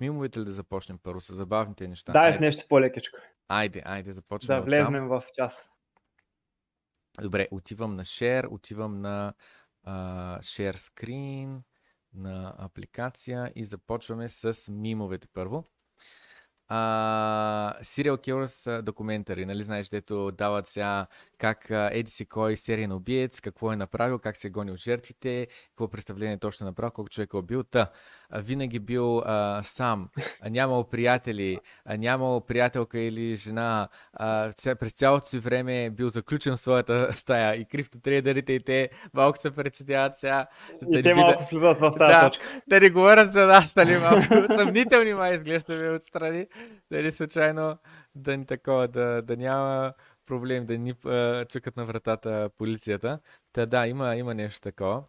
Мимовете ли да започнем първо с забавните неща? Дай с нещо по-лекичко. айде, айде, започваме Да влезнем в час. Добре, отивам на Share, отивам на а, Share Screen, на апликация и започваме с мимовете първо. А, Serial Killers документари, нали знаеш, дето дават сега как еди си кой сериен убиец, какво е направил, как се е гонил жертвите, какво представление точно е направил, колко човек е убил. Та, винаги бил а, сам, а, нямал приятели, а, нямал приятелка или жена, а, през цялото си време е бил заключен в своята стая и криптотрейдерите и те малко се преценяват сега. да И не те да- малко влизат в тази Да. точка. да не говорят за нас, нали, малко съмнителни май изглеждаме отстрани, дали случайно да ни такова, да, да няма проблем, да ни а, чукат на вратата полицията. Та да, има, има нещо такова.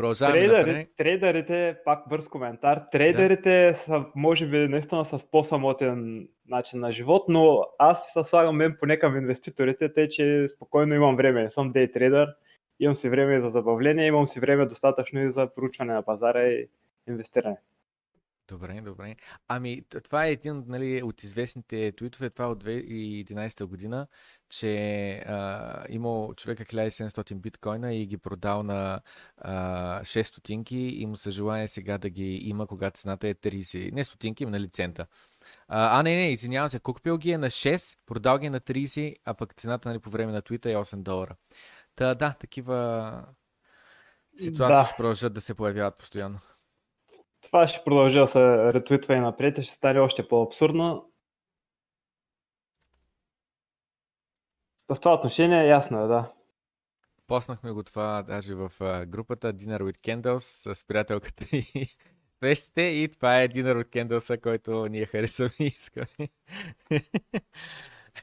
Продължаваме Трейдери, напред. трейдерите, пак бърз коментар, трейдерите са, може би, наистина с по-самотен начин на живот, но аз се слагам мен поне към инвеститорите, тъй че спокойно имам време. Не съм дей трейдър, имам си време за забавление, имам си време достатъчно и за проучване на пазара и инвестиране. Добре, добре. Ами, това е един нали, от известните твитове, това е от 2011 година, че а, имал човека 1700 биткоина и ги продал на а, 6 стотинки и му се желая сега да ги има, когато цената е 30, не стотинки, нали цента. А, а не, не, извинявам се, купил ги е на 6, продал ги е на 30, а пък цената нали, по време на твита е 8 долара. Та да, такива ситуации Да. ще продължат да се появяват постоянно. Това ще продължи да се ретвитва и напред и ще стане още по-абсурдно. В това отношение ясно е, да. Поснахме го това даже в групата Dinner with Candles с приятелката и свещите и това е Dinner with Candles, който ние харесваме и искаме.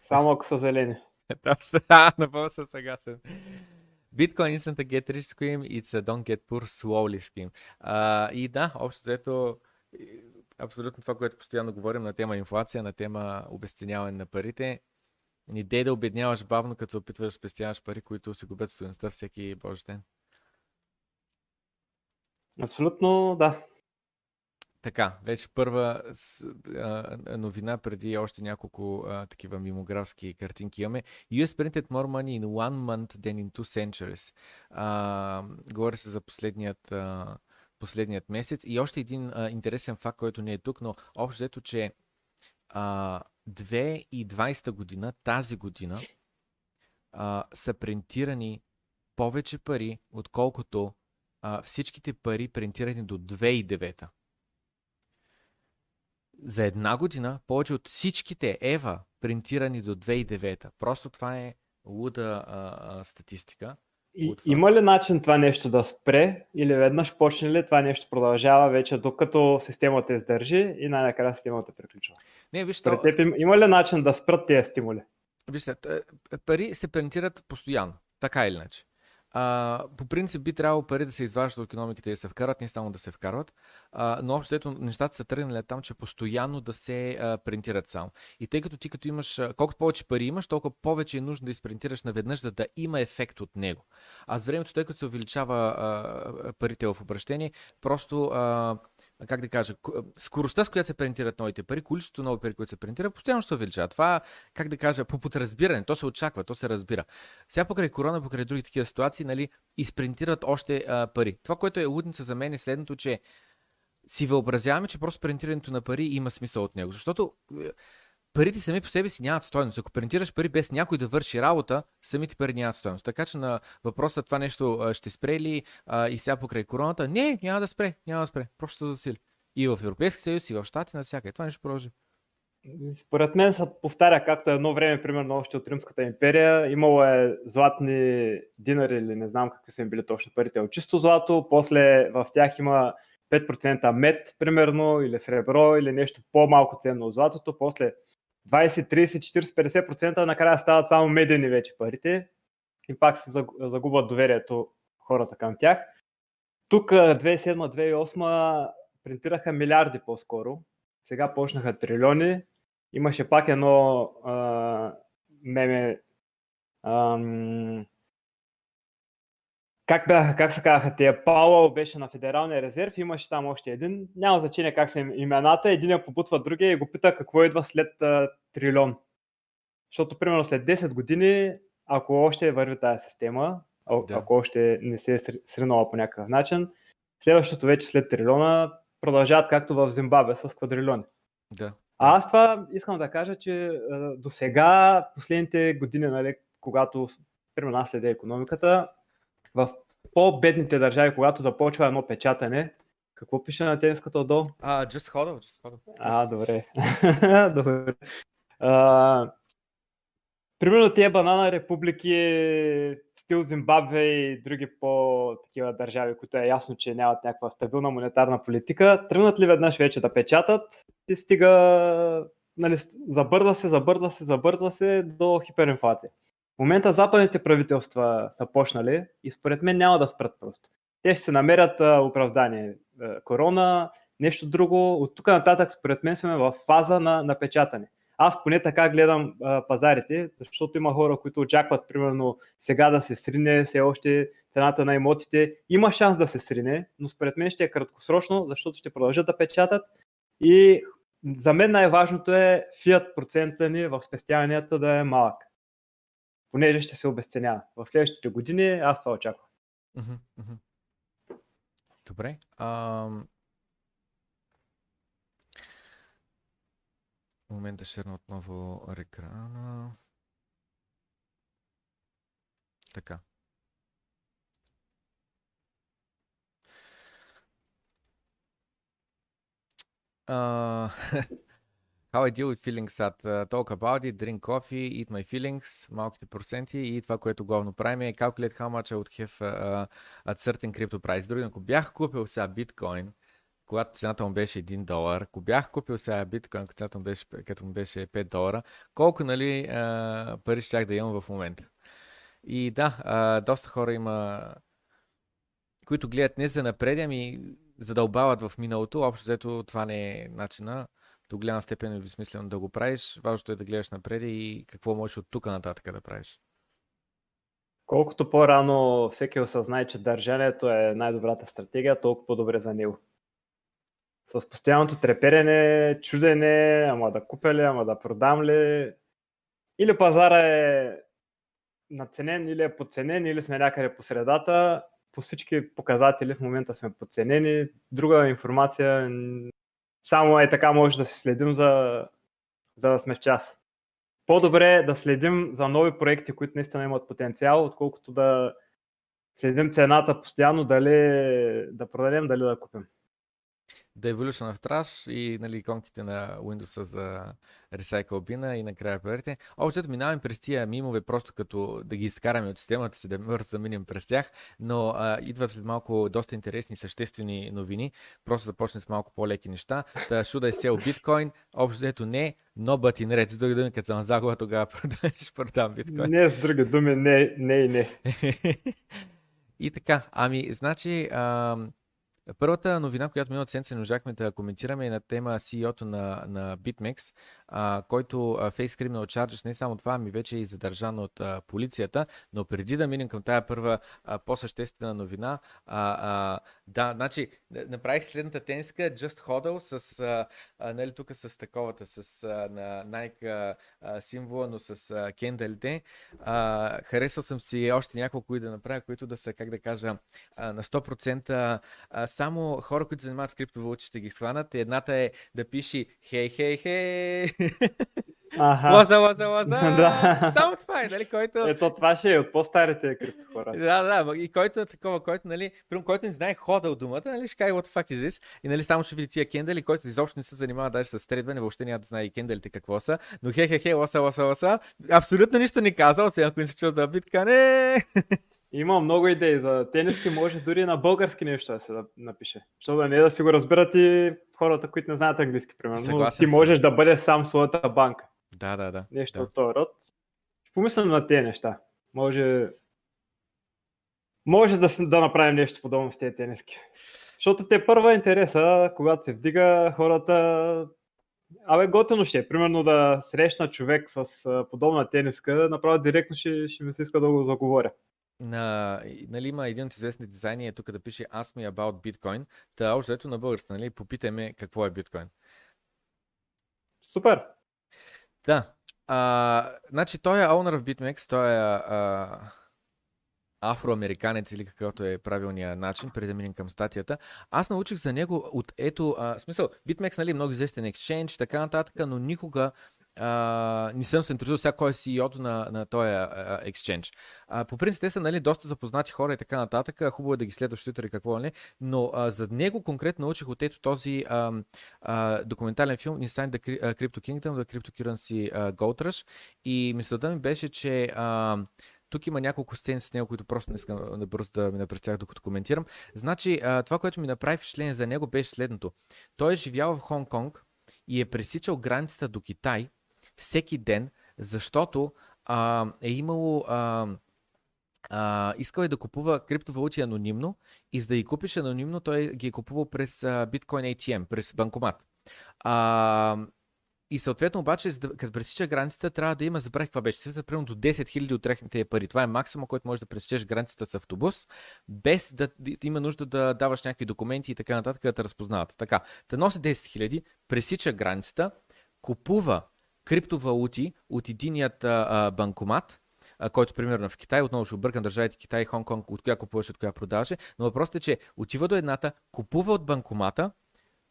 Само ако са зелени. Да, напълно съм съгласен. Bitcoin isn't a get rich scheme, it's a don't get poor slowly scheme. А, и да, общо взето, абсолютно това, което постоянно говорим на тема инфлация, на тема обесценяване на парите. Не дей да обедняваш бавно, като се опитваш да спестяваш пари, които си губят стоеността всеки божи ден. Абсолютно, да. Така, вече първа новина преди още няколко такива мимографски картинки имаме. US printed more money in one month than in two centuries. А, говори се за последният, а, последният месец. И още един а, интересен факт, който не е тук, но общо взето, че а, 2020 година, тази година, а, са принтирани повече пари, отколкото а, всичките пари принтирани до 2009. За една година повече от всичките Ева принтирани до 2009. Просто това е луда а, а, статистика. И, това. има ли начин това нещо да спре или веднъж почне ли това нещо продължава вече докато системата издържи и най-накрая системата приключва? Не, виж, то, теб им- има ли начин да спрат тези стимули? виж се, т- пари се принтират постоянно, така или иначе. А, по принцип би трябвало пари да се изваждат от економиката и да се вкарат, не само да се вкарват, а, но общо взето нещата са тръгнали там, че постоянно да се а, принтират само. И тъй като ти като имаш, колкото повече пари имаш, толкова повече е нужно да изпринтираш наведнъж, за да има ефект от него. А с времето, тъй като се увеличава а, парите в обращение, просто а, как да кажа, скоростта, с която се принтират новите пари, количеството нови пари, които се принтират, постоянно се увеличава. Това, как да кажа, по подразбиране, то се очаква, то се разбира. Сега покрай корона, покрай други такива ситуации, нали, изпринтират още а, пари. Това, което е лудница за мен е следното, че си въобразяваме, че просто принтирането на пари има смисъл от него. Защото е, парите сами по себе си нямат стойност. Ако принтираш пари без някой да върши работа, самите пари нямат стойност. Така че на въпроса това нещо ще спре ли а, и сега покрай короната, не, няма да спре, няма да спре. Просто се засили. И в Европейски съюз, и в Штати, навсякъде. Това нещо продължи. Според мен се повтаря както едно време, примерно още от Римската империя. Имало е златни динари или не знам какви са им били точно парите от чисто злато. После в тях има 5% мед, примерно, или сребро, или нещо по-малко ценно от златото. После 20, 30, 40, 50% накрая стават само медени вече парите и пак се загу- загубват доверието хората към тях. Тук 2007-2008 принтираха милиарди по-скоро. Сега почнаха трилиони. Имаше пак едно а, меме. Как, бяха, как се казаха тия? Пауъл беше на Федералния резерв, имаше там още един. Няма значение как са имената. Един побутва другия и го пита какво идва след а, трилион. Защото, примерно, след 10 години, ако още върви тази система, да. ако още не се е сринала по някакъв начин, следващото вече след трилиона продължават както в Зимбабве с квадрилиони. Да. А аз това искам да кажа, че до сега, последните години, нали, когато примерно аз следя економиката, в по-бедните държави, когато започва едно печатане, какво пише на тениската отдолу? А, uh, just hold just hold А, добре. добре. Uh, примерно тия банана републики, стил Зимбабве и други по-такива държави, които е ясно, че нямат някаква стабилна монетарна политика, тръгнат ли веднъж вече да печатат и стига, нали, забърза се, забърза се, забърза се до хиперинфлация. В момента западните правителства са почнали и според мен няма да спрат просто. Те ще се намерят оправдание. Корона, нещо друго. От тук нататък според мен сме в фаза на напечатане. Аз поне така гледам пазарите, защото има хора, които очакват примерно сега да се срине все още цената на имотите. Има шанс да се срине, но според мен ще е краткосрочно, защото ще продължат да печатат и за мен най-важното е фиат процента ни в спестяванията да е малък понеже ще се обесценява. В следващите години аз това очаквам. Добре. В момента ще отново екрана. Така. Uh, How I deal with feelings sad. Uh, talk about it, drink coffee, eat my feelings, малките проценти и това, което главно правим е calculate how much I would have uh, at certain crypto price. Други, ако бях купил сега биткоин, когато цената му беше 1 долар, ако бях купил сега биткоин, когато цената му беше, като му беше 5 долара, колко нали, uh, пари щях да имам в момента? И да, uh, доста хора има, които гледат не за напред, ами задълбават в миналото. Общо взето това не е начина до голяма степен е безсмислено да го правиш. Важното е да гледаш напред и какво можеш от тук нататък да правиш. Колкото по-рано всеки осъзнае, че държането е най-добрата стратегия, толкова по-добре за него. С постоянното треперене, чудене, ама да купя ли, ама да продам ли. Или пазара е наценен, или е подценен, или сме някъде по средата. По всички показатели в момента сме подценени. Друга информация само е така може да се следим, за, за да сме в час. По-добре е да следим за нови проекти, които наистина имат потенциал, отколкото да следим цената постоянно, дали да продадем, дали да купим да Evolution в траш и нали, иконките на Windows за Recycle Bin и накрая парите. Общо минаваме през тия мимове просто като да ги изкараме от системата си, да бързо да минем през тях, но а, идват след малко доста интересни съществени новини. Просто започне с малко по-леки неща. Та шуда е сел биткоин, общо взето не, но бътин ред. С други думи, като съм загуба, тогава продаваш, продам биткоин. Не, с други думи, не, не и не. и така, ами, значи, ам, Първата новина, която миналата седмица не можахме да коментираме е на тема CEO-то на, на BitMEX, а, който Face Criminal Charges не само това, ами вече е и задържан от а, полицията. Но преди да минем към тая първа а, по-съществена новина, а, а, да, значи, направих следната тенска, Just Hodl с, а, а, нали, тук с таковата, с а, на Nike а, символа, но с а, кендалите. Харесал съм си още няколко и да направя, които да са, как да кажа, а, на 100% а, само хора, които занимават с криптовалути ще ги схванат. Едната е да пиши хей, хей, хей, Ага. Лоза, лоза, лоза. да. Само това е, нали, който... Ето това ще е от по-старите крипто хора. да, да, и който е такова, който, нали, прямо, който не знае хода от думата, нали, ще каже what the fuck is this, и нали, само ще види тия кендали, който изобщо не се занимава даже с тредване, въобще няма да знае и кендалите какво са, но хе, хе, хе, лоса, лоса, лоса, абсолютно нищо не казал, сега ако не се чул за битка, не. Има много идеи за тениски, може дори на български нещо да се напише. Защото да не е да си го разберат и хората, които не знаят английски, примерно. Съгласен ти можеш да бъдеш сам своята банка. Да, да, да. Нещо да. от този род. Помислям на тези неща. Може, може да, да направим нещо подобно с тези тениски. Защото те първа интереса, когато се вдига хората, Абе, готино ще е. Примерно да срещна човек с подобна тениска, направо директно ще, ще ми се иска да го заговоря. На, нали, има един от известни дизайни, е тук да пише Ask me about Bitcoin. Та още ето на български, нали, попитаме какво е биткоин. Супер! Да. А, значи той е owner в BitMEX, той е а, афроамериканец или какъвто е правилният начин, преди да минем към статията. Аз научих за него от ето, а, смисъл, BitMEX нали, много известен и така нататък, но никога а, не съм се интересувал сега кой е CEO-то на, на този exchange. А, по принцип те са нали, доста запознати хора и така нататък. Хубаво е да ги следваш в и какво не. Но а, за него конкретно научих от ето този а, а, документален филм Inside the Crypto Kingdom, The Cryptocurrency Gold Rush. И мисълта ми беше, че а, тук има няколко сцени с него, които просто не искам да бързо да ми напредстях, докато коментирам. Значи, а, това, което ми направи впечатление за него беше следното. Той е живял в Хонг Конг и е пресичал границата до Китай всеки ден, защото а, е имало. А, а, искал е да купува криптовалути анонимно и за да ги купиш анонимно, той ги е купувал през а, Bitcoin ATM, през банкомат. А, и съответно обаче, като пресича границата, трябва да има, забравих това беше, се примерно до 10 000 от техните пари. Това е максимум, който може да пресечеш границата с автобус, без да има нужда да даваш някакви документи и така нататък, да те разпознават. Така, да носи 10 000, пресича границата, купува криптовалути от единият а, банкомат, а, който примерно в Китай, отново ще объркам държавите Китай и Хонг-Конг, от коя купуваш, от коя продаваше, но въпросът е, че отива до едната, купува от банкомата,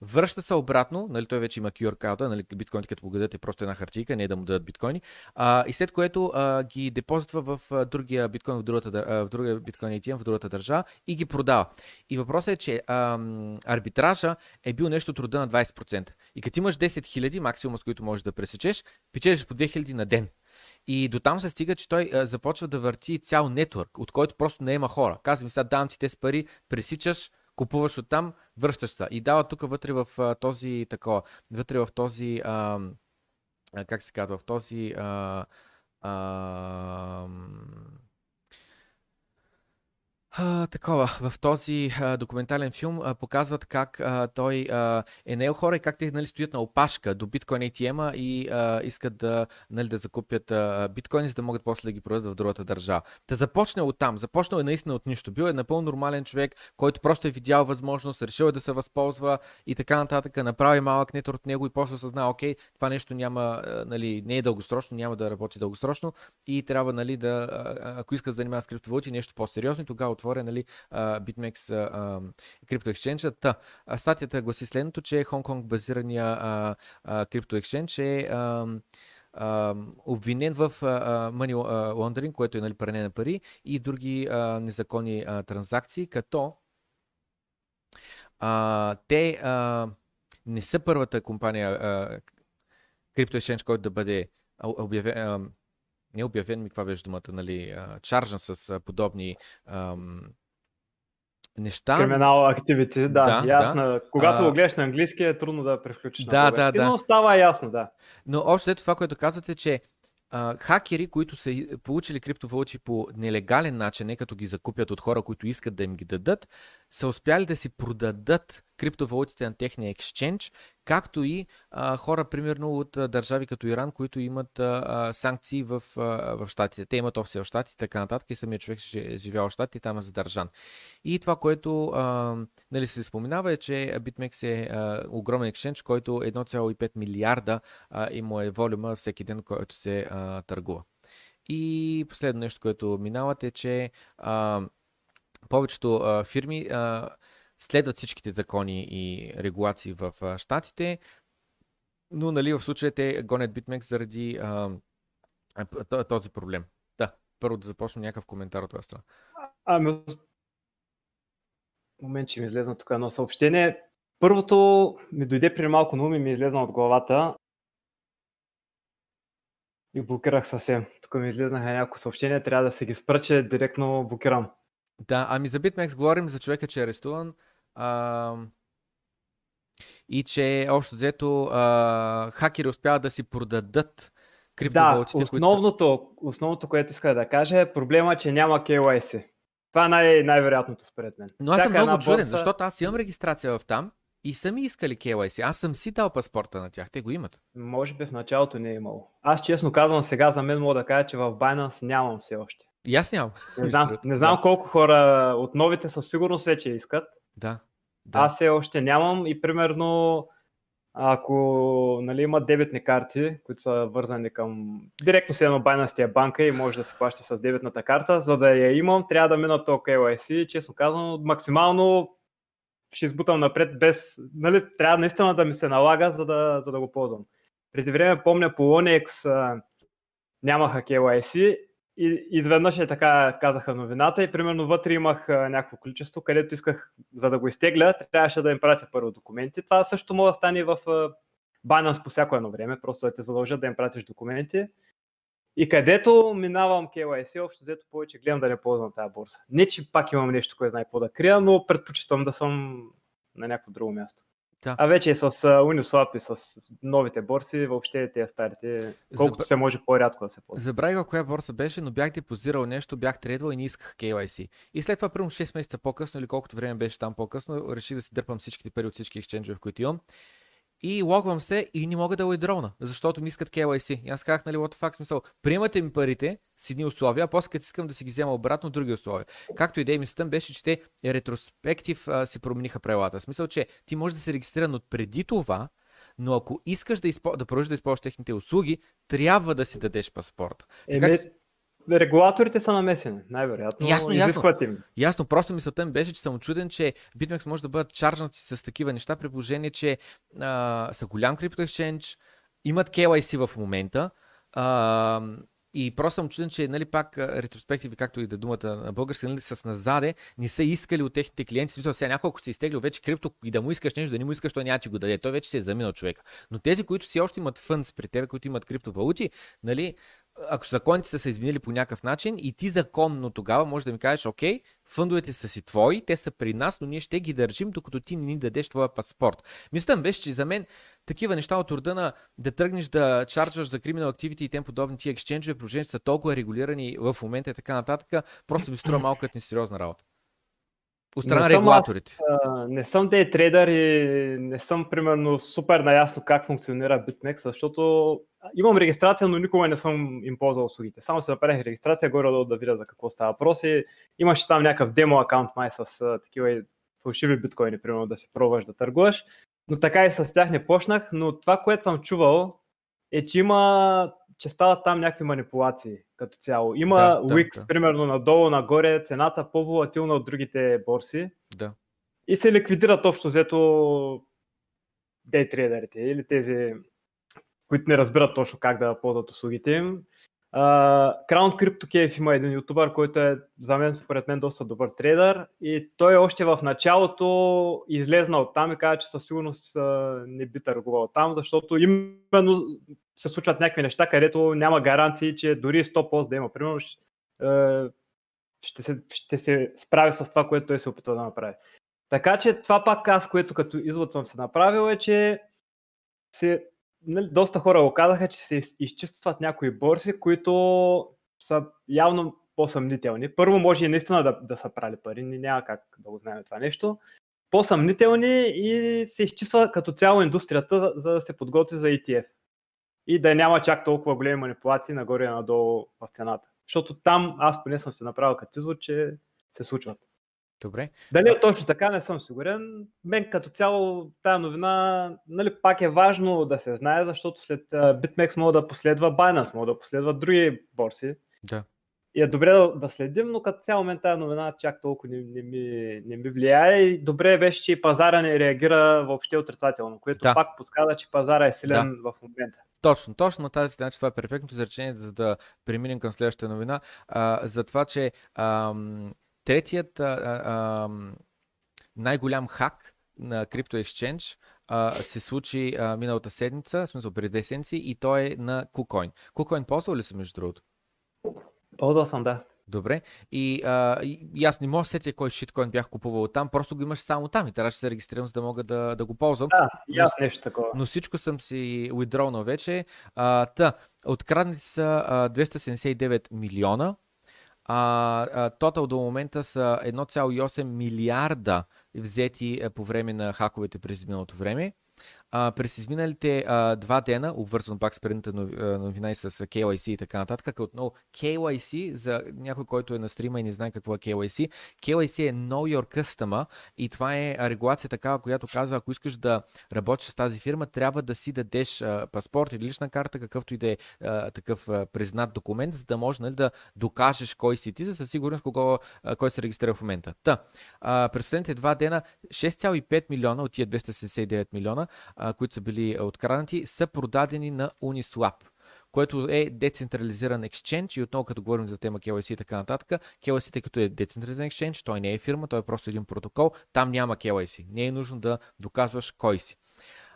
Връща се обратно, нали, той вече има QR кода, нали, биткоините като го е просто една хартийка, не е да му дадат биткоини, а, и след което а, ги депозитва в а, другия биткоин, в, другата, в другия биткоин ATM, в другата държава и ги продава. И въпросът е, че а, арбитража е бил нещо от рода на 20%. И като имаш 10 000, максимум с които можеш да пресечеш, печелиш по 2000 на ден. И до там се стига, че той а, започва да върти цял нетворк, от който просто не има хора. Казвам сега, давам ти тези пари, пресичаш, купуваш оттам, връщаш се. И дава тук вътре в този такова, вътре в този, а, как се казва, в този а, а, а, такова, в този документален филм показват как той е наел хора и как те нали, стоят на опашка до биткоин ATM-а и искат да, нали, да закупят а, биткоини, за да могат после да ги продадат в другата държава. Та започне от там, започнал е наистина от нищо. Бил е напълно нормален човек, който просто е видял възможност, решил е да се възползва и така нататък, направи малък нетор от него и после осъзна, окей, това нещо няма, нали, не е дългосрочно, няма да работи дългосрочно и трябва, нали, да, ако иска да занимава с криптовалути, нещо по-сериозно, тогава отворя нали, BitMEX Exchange. Та, статията гласи следното, че Hong базирания Exchange е обвинен в money laundering, което е нали, пране на пари и други незаконни транзакции, като uh, те uh, не са първата компания Exchange, който да бъде обявен, не обявен ми, каква беше думата, нали, чаржен с подобни ам, неща. Криминал активити, да, да, ясно. Да. Когато а... го гледаш на английски е трудно да превключиш да, на да, да. но става ясно, да. Но още след това, което казвате, че а, хакери, които са получили криптовалути по нелегален начин, не като ги закупят от хора, които искат да им ги дадат, са успяли да си продадат криптовалутите на техния екшенч, както и а, хора, примерно от държави като Иран, които имат а, санкции в, а, в Штатите. Те имат офиси в Штатите и така нататък и самият човек е живял в Штатите и там е задържан. И това, което а, нали, се споменава е, че BitMEX е а, огромен екшенч, който 1,5 милиарда а, има е волюма всеки ден, който се а, търгува. И последно нещо, което минавате е, че а, повечето а, фирми а, следват всичките закони и регулации в а, Штатите, но нали, в случая те гонят BitMEX заради а, този проблем. Да, първо да започна някакъв коментар от страна. Ами, момент, че ми излезна тук едно съобщение. Първото ми дойде при малко на ум и ми излезна от главата. И блокирах съвсем. Тук ми излезнаха няколко съобщения, трябва да се ги спръче, директно блокирам. Да, ами за BitMEX говорим за човека, че е арестуван. А, и че общо взето а, хакери успяват да си продадат криптовалутите, да, основното, които са... основното, което иска да кажа е проблема, че няма KYC. Това е най- най-вероятното според мен. Но аз съм много чуден, борса... защото аз имам регистрация в там и са ми искали KYC. Аз съм си дал паспорта на тях. Те го имат. Може би в началото не е имало. Аз честно казвам, сега за мен мога да кажа, че в Binance нямам все още. И аз нямам. Не знам, не знам да. колко хора от новите със сигурност вече искат. Да. да. Аз все още нямам и примерно ако нали, има дебетни карти, които са вързани към директно си едно Binance банка и може да се плаща с дебетната карта, за да я имам, трябва да мина то KYC. Честно казано, максимално ще избутам напред без... Нали, трябва наистина да ми се налага, за да, за да го ползвам. Преди време помня по Onyx а, нямаха KYC и изведнъж е така казаха новината и примерно вътре имах някакво количество, където исках, за да го изтегля, трябваше да им пратя първо документи. Това също може да стане в Binance по всяко едно време, просто да те задължат да им пратиш документи. И където минавам KYC, общо взето повече гледам да не ползвам тази борса. Не, че пак имам нещо, кое знае какво да крия, но предпочитам да съм на някакво друго място. Да. А вече и с Uniswap и с новите борси, въобще тези старите, колкото Заб- се може по-рядко да се ползва. Забравих коя борса беше, но бях депозирал нещо, бях трейдвал и не исках KYC. И след това, примерно 6 месеца по-късно или колкото време беше там по-късно, реших да си дърпам всичките пари от всички екшенджове, в които имам. И логвам се и не мога да уидроуна, защото ми искат KYC. И аз казах, нали, what the fuck, смисъл, приемате ми парите с едни условия, а после като искам да си ги взема обратно, други условия. Както идея ми стъм беше, че те ретроспектив а, си промениха правилата. В Смисъл, че ти можеш да се регистриран от преди това, но ако искаш да, изпо... да продължиш да използваш техните услуги, трябва да си дадеш паспорт. Така Еми, че- регулаторите са намесени, най-вероятно. Ясно, ясно. им. Ясно, просто мисълта ми беше, че съм очуден, че BitMEX може да бъдат чаржнати с такива неща, при положение, че а, са голям крипто exchange, имат KYC в момента. А, и просто съм чуден, че нали, пак ретроспективи, както и да думата на български, нали, с назаде, не са искали от техните клиенти. Смисъл, сега няколко си изтеглил вече крипто и да му искаш нещо, да не му искаш, той няма ти го даде. Той вече се е заминал човека. Но тези, които си още имат фънс при тебе, които имат криптовалути, нали, ако законите са се изменили по някакъв начин и ти законно тогава може да ми кажеш, окей, фъндовете са си твои, те са при нас, но ние ще ги държим, докато ти не ни дадеш твоя паспорт. Мислям беше, че за мен такива неща от рода на да тръгнеш да чарджваш за криминал активити и тем подобни ти екшенджове, положение, че са толкова регулирани в момента и така нататък, просто ми струва малко като несериозна работа. От страна на Не съм аз, регулаторите. А, не съм дей трейдър и не съм примерно супер наясно как функционира BitMEX, защото имам регистрация, но никога не съм им ползвал услугите. Само се направих регистрация, горе-долу да видя за какво става въпрос и имаше там някакъв демо акаунт май с а, такива фалшиви биткоини, примерно да си пробваш да търгуваш. Но така и с тях не почнах, но това, което съм чувал е, че има че стават там някакви манипулации като цяло. Има Да, да, Wix, да. примерно надолу, нагоре, цената по-волатилна от другите борси Да. и се ликвидират общо взето дейтрейдерите или тези, които не разбират точно как да ползват услугите им. Uh, Crown Crypto Cave има един ютубър, който е за мен, според мен, доста добър трейдър и той още в началото излезна от там и каза, че със сигурност uh, не би търгувал там, защото именно се случват някакви неща, където няма гаранции, че дори 100 пост да има. Примерно, ще, uh, ще, се, ще се справи с това, което той се опитва да направи. Така че това пак аз, което като извод съм се направил е, че се, доста хора го казаха, че се из- изчистват някои борси, които са явно по-съмнителни. Първо може и наистина да, да са прали пари, няма как да го знаем това нещо. По-съмнителни и се изчиства като цяло индустрията, за да се подготви за ETF. И да няма чак толкова големи манипулации нагоре и надолу в цената. Защото там аз поне съм се направил като извод, че се случват. Добре. Дали е точно така, не съм сигурен. Мен като цяло тая новина, нали, пак е важно да се знае, защото след BitMEX мога да последва Binance, мога да последват други борси. Да. И е добре да, да следим, но като цяло мен тая новина чак толкова не, не, ми, не ми влияе. И добре беше, че пазара не реагира въобще отрицателно, което Да. пак подсказа, че пазара е силен в момента. Точно, точно на тази значи това е перфектното изречение, за да преминем към следващата новина. А, за това, че ам, третият а, а, най-голям хак на Crypto Exchange а, се случи а, миналата седмица, в смисъл преди две седмици, и той е на KuCoin. KuCoin ползвал ли се между другото? Ползвал съм, да. Добре. И, а, и, и аз не мога да се сетя кой шиткоин бях купувал там, просто го имаш само там и трябваше да се регистрирам, за да мога да, да го ползвам. Да, и Но аз нещо такова. но всичко съм си withdrawнал вече. А, та, откраднати са а, 279 милиона. А, тотал до момента са 1,8 милиарда взети а, по време на хаковете през миналото време. А, през изминалите а, два дена, обвързано пак с предната новина и с KYC и така нататък, като отново KYC, за някой, който е на стрима и не знае какво е KYC, KYC е Know Your Customer и това е регулация такава, която казва, ако искаш да работиш с тази фирма, трябва да си дадеш а, паспорт или лична карта, какъвто и да е а, такъв а, признат документ, за да можеш нали, да докажеш кой си ти, за със сигурност кого, а, кой се регистрира в момента. Та, а, през последните два дена 6,5 милиона от тия 279 милиона, а, които са били откраднати, са продадени на Uniswap което е децентрализиран екшенч и отново като говорим за тема KYC и така нататък, KYC, тъй като е децентрализиран екшенч, той не е фирма, той е просто един протокол, там няма KYC. Не е нужно да доказваш кой си.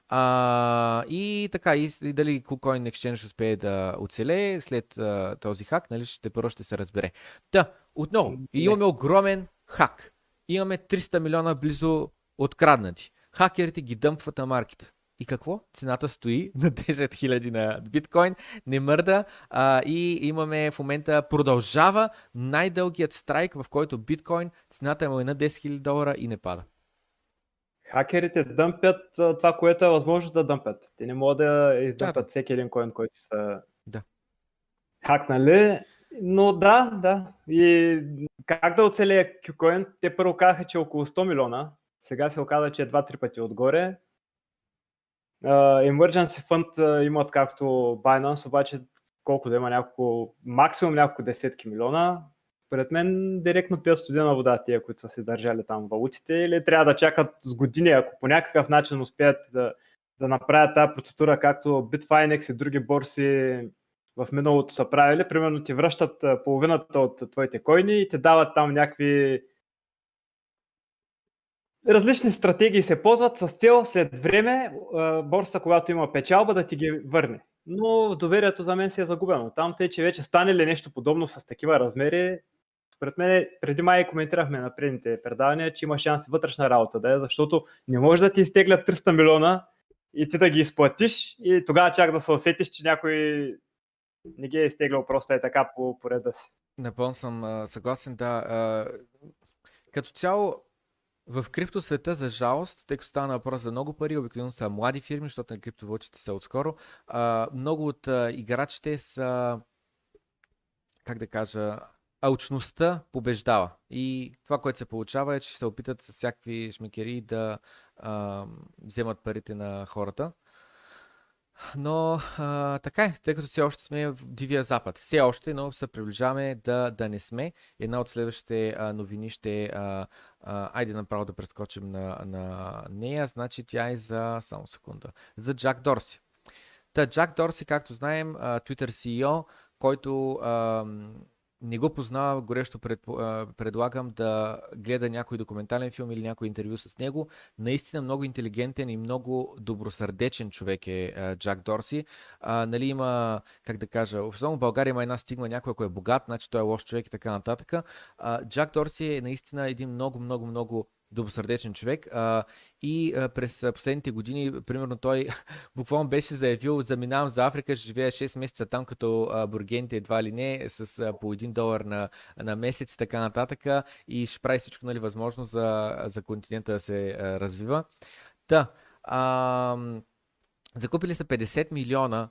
А, и така, и, и дали KuCoin Exchange ще успее да оцелее след а, този хак, нали, ще първо ще се разбере. Та, отново, имаме огромен хак. Имаме 300 милиона близо откраднати. Хакерите ги дъмпват на маркета. И какво? Цената стои на 10 000 на биткоин, не мърда а, и имаме в момента продължава най-дългият страйк, в който биткоин цената му е на 10 000 долара и не пада. Хакерите дъмпят това, което е възможно да дъмпят. Те не могат да издъмпят да. всеки един коин, който са да. хакнали. Но да, да. И как да оцелее Qcoin? Те първо казаха, че е около 100 милиона. Сега се оказа, че е 2-3 пъти отгоре. Uh, emergency Fund uh, имат както Binance, обаче колко да има няколко, максимум няколко десетки милиона. Според мен директно пият студена вода тия, които са се държали там валутите или трябва да чакат с години, ако по някакъв начин успеят да, да направят тази процедура, както Bitfinex и други борси в миналото са правили. Примерно ти връщат половината от твоите койни и ти дават там някакви различни стратегии се ползват с цел след време борса, когато има печалба, да ти ги върне. Но доверието за мен си е загубено. Там те, че вече стане ли нещо подобно с такива размери, според мен, преди май коментирахме на предните предавания, че има шанс вътрешна работа да е, защото не може да ти изтеглят 300 милиона и ти да ги изплатиш и тогава чак да се усетиш, че някой не ги е изтеглял просто е така по, по реда си. Напълно съм съгласен, да. Като цяло, в криптосвета, за жалост, тъй като става въпрос за много пари, обикновено са млади фирми, защото на криптовалутите са отскоро, много от играчите са, как да кажа, алчността побеждава. И това, което се получава е, че се опитат с всякакви шмекери да а, вземат парите на хората. Но а, така е, тъй като все още сме в Дивия Запад. Все още, но се приближаваме да, да не сме. Една от следващите а, новини ще а, а, айде направо да прескочим на, на нея. Значи тя е за, само секунда, за Джак Дорси. Та Джак Дорси, както знаем, Twitter CEO, който а, не го познава, горещо пред, предлагам да гледа някой документален филм или някой интервю с него. Наистина много интелигентен и много добросърдечен човек е Джак Дорси. Нали има, как да кажа, особено в България има една стигма, някой ако е богат, значи той е лош човек и така нататък. Джак Дорси е наистина един много, много, много добросърдечен човек. А, и а, през последните години, примерно той буквално беше заявил, заминавам за Африка, ще живея 6 месеца там, като а, бургените едва ли не, с а, по 1 долар на, на месец и така нататък. И ще прави всичко нали, възможно за, за континента да се а, развива. Та, а, закупили са 50 милиона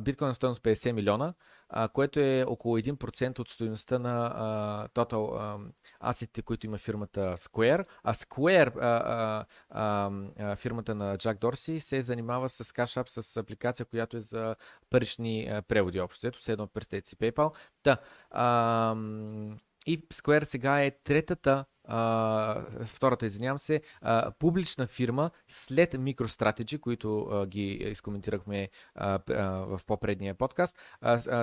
биткоин стоеност 50 милиона, а, което е около 1% от стоеността на а, total асетите, които има фирмата Square. А Square, а, а, а, фирмата на Джак Дорси, се занимава с Cash App, с апликация, която е за парични а, преводи общо. Ето, едно представете си PayPal. Та, а, и Square сега е третата Uh, втората, извинявам се, uh, публична фирма след MicroStrategy, които uh, ги изкоментирахме в по-предния подкаст,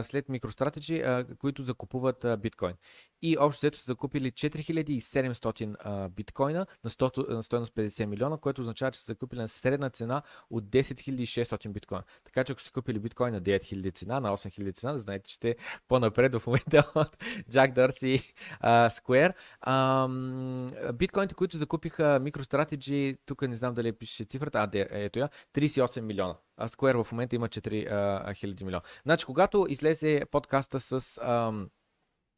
след MicroStrategy, които закупуват биткоин. И общо взето са закупили 4700 биткоина на, 100, на стоеност 50 милиона, което означава, че са закупили на средна цена от 10 600 биткоина. Така че ако са купили биткоин на 9000 цена, на 8000 цена, да знаете, че сте по-напред в момента от Jack Dorsey и Square. Um, биткоините, които закупиха MicroStrategy, тук не знам дали пише цифрата, а де, ето я, 38 милиона. А Square в момента има 4000 милиона. Значи, когато излезе подкаста с ам,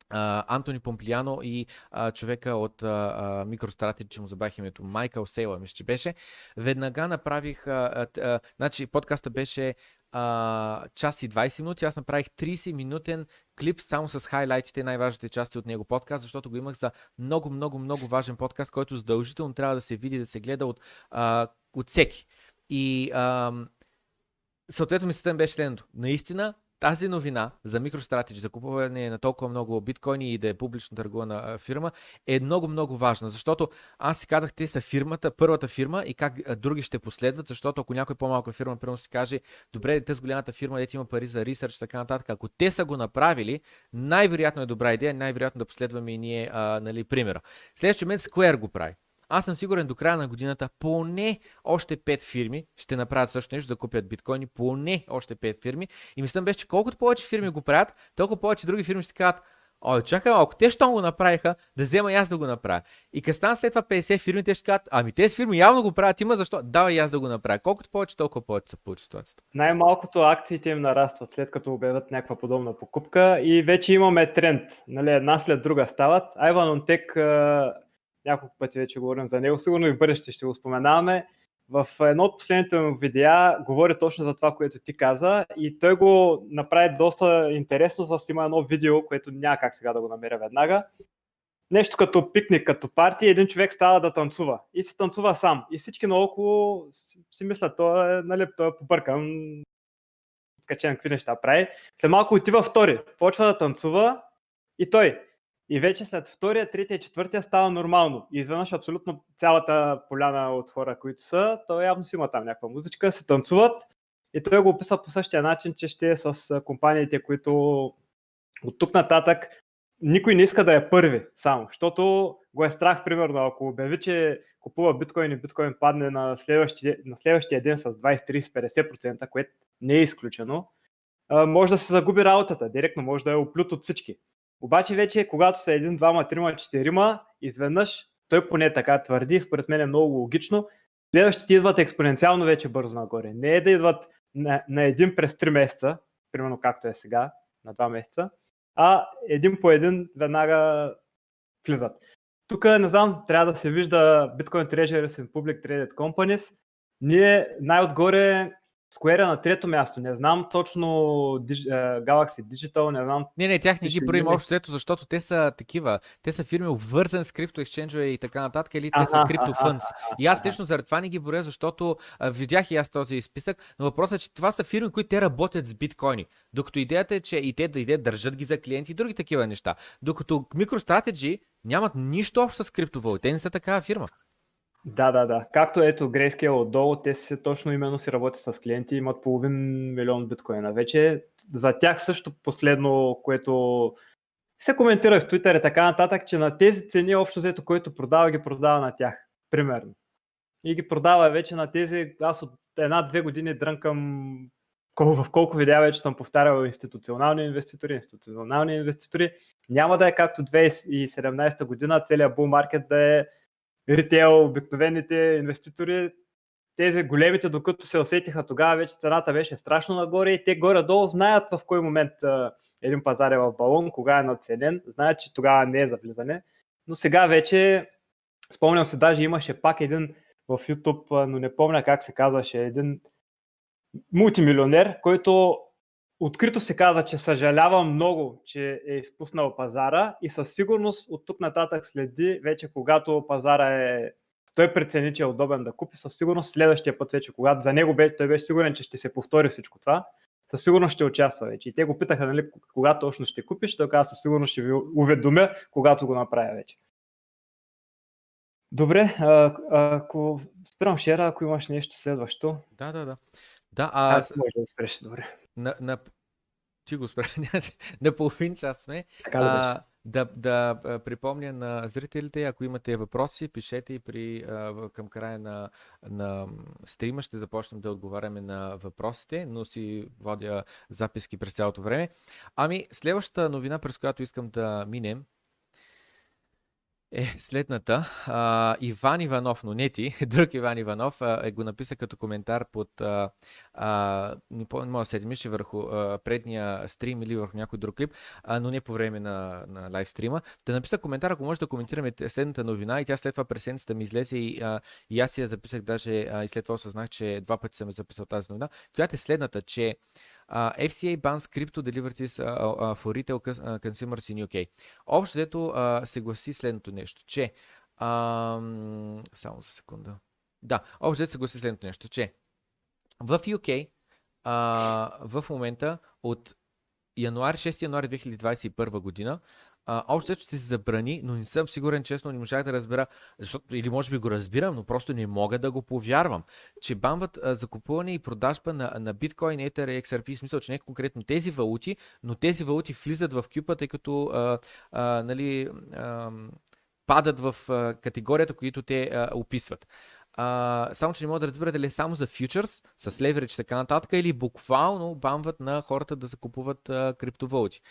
Антони Помплиано и uh, човека от MicroStrategy, че му забавих името, Майкъл Сейла, мисля, че беше. Веднага направих, uh, uh, значи подкаста беше uh, час и 20 минути, аз направих 30 минутен клип само с хайлайтите, най-важните части от него подкаст, защото го имах за много, много, много важен подкаст, който задължително трябва да се види, да се гледа от, uh, от всеки. И uh, съответно мислята ми беше следното. Наистина, тази новина за MicroStrategy, за купуване на толкова много биткоини и да е публично търгувана фирма е много, много важна, защото аз си казах, те са фирмата, първата фирма и как други ще последват, защото ако някой по-малка фирма, примерно си каже, добре, те с голямата фирма, дете има пари за ресърч, така нататък, ако те са го направили, най-вероятно е добра идея, най-вероятно да последваме и ние, а, нали, примера. Следващия момент Square го прави. Аз съм сигурен до края на годината поне още 5 фирми ще направят също нещо, да купят биткоини, поне още 5 фирми. И мислям беше, че колкото повече фирми го правят, толкова повече други фирми ще кажат, Ой, чакай малко, те що го направиха, да взема и аз да го направя. И като стана след това 50 фирми, те ще кажат, ами тези фирми явно го правят, има защо, давай и аз да го направя. Колкото повече, толкова повече се получи ситуацията. Най-малкото акциите им нарастват след като обявят някаква подобна покупка и вече имаме тренд. Нали, една след друга стават. Айван Онтек няколко пъти вече говорим за него, сигурно и в бъдеще ще го споменаваме. В едно от последните му видеа говори точно за това, което ти каза и той го направи доста интересно, да има едно видео, което няма как сега да го намеря веднага. Нещо като пикник, като парти, един човек става да танцува и се танцува сам. И всички наоколо си мислят, той е, нали, той е побъркан, качен какви неща прави. След малко отива втори, почва да танцува и той. И вече след втория, третия, четвъртия става нормално. И изведнъж абсолютно цялата поляна от хора, които са, то явно си има там някаква музичка, се танцуват. И той го описа по същия начин, че ще е с компаниите, които от тук нататък никой не иска да е първи само, защото го е страх, примерно, ако обяви, че купува биткоин и биткоин падне на следващия, на следващия ден с 20, 30, 50%, което не е изключено, може да се загуби работата, директно може да е оплют от всички. Обаче вече, когато са един, двама, трима, четирима, изведнъж, той поне така твърди, според мен е много логично, следващите идват експоненциално вече бързо нагоре. Не е да идват на, на един през 3 месеца, примерно както е сега, на 2 месеца, а един по един веднага влизат. Тук, не знам, трябва да се вижда Bitcoin Treasuries and Public Traded Companies. Ние най-отгоре Square е на трето място. Не знам точно Galaxy Digital, не знам. Не, не, тях не ги броим общо ето, защото те са такива. Те са фирми обвързани с крипто ексченджове и така нататък, или те са крипто фънс. И аз лично заради това не ги броя, защото а, видях и аз този списък, но въпросът е, че това са фирми, които те работят с биткоини. Докато идеята е, че и те да идеят, държат ги за клиенти и други такива неща. Докато MicroStrategy нямат нищо общо с криптовалути. Те не са такава фирма. Да, да, да. Както ето Grayscale отдолу, те си точно именно си работят с клиенти, имат половин милион биткоина вече. За тях също последно, което се коментира в Twitter и така нататък, че на тези цени общо взето, който продава, ги продава на тях. Примерно. И ги продава вече на тези, аз от една-две години дрънкам в колко видеа вече съм повтарял институционални инвеститори, институционални инвеститори. Няма да е както 2017 година, целият bull маркет да е ритейл, обикновените инвеститори, тези големите, докато се усетиха тогава, вече цената беше страшно нагоре и те горе-долу знаят в кой момент един пазар е в балон, кога е надценен, знаят, че тогава не е за влизане. Но сега вече, спомням се, даже имаше пак един в YouTube, но не помня как се казваше, един мултимилионер, който открито се каза, че съжалява много, че е изпуснал пазара и със сигурност от тук нататък следи вече когато пазара е той прецени, че е удобен да купи, със сигурност следващия път вече, когато за него беше, той беше сигурен, че ще се повтори всичко това, със сигурност ще участва вече. И те го питаха, нали, кога точно ще купиш, той каза, със сигурност ще ви уведомя, когато го направя вече. Добре, а, ако спирам шера, ако имаш нещо следващо. Да, да, да. Да, а... Аз може да спреш, добре. На, на... Ти го спря, на половин час сме. Така а, да, да припомня на зрителите, ако имате въпроси, пишете и при, към края на, на стрима ще започнем да отговаряме на въпросите, но си водя записки през цялото време. Ами, следващата новина, през която искам да минем, е следната. А, Иван Иванов, но не ти, друг Иван Иванов, а, е го написа като коментар под, а, а, не помня, да се мисли върху а, предния стрим или върху някой друг клип, а, но не по време на, на лайв стрима. Да написа коментар, ако може да коментираме следната новина и тя след това през седмицата ми излезе и, а, и аз я записах даже а, и след това осъзнах, че два пъти съм записал тази новина, която е следната, че Uh, FCA bans crypto derivatives uh, uh, for retail consumers in UK. Общо взето uh, се гласи следното нещо, че uh, само за секунда. Да, общо взето се гласи следното нещо, че в UK uh, в момента от януари, 6 януари 2021 година а, общо ще се забрани, но не съм сигурен, честно, не можах да разбера, защото, или може би го разбирам, но просто не мога да го повярвам, че бамват а, закупуване и продажба на, на биткоин, етер и XRP, в смисъл, че не конкретно тези валути, но тези валути влизат в кюпа, тъй като а, а, нали, а, падат в а, категорията, които те а, описват. А, само, че не мога да разбера дали е само за фьючерс, с леверидж и така нататък, или буквално бамват на хората да закупуват а, криптовалути.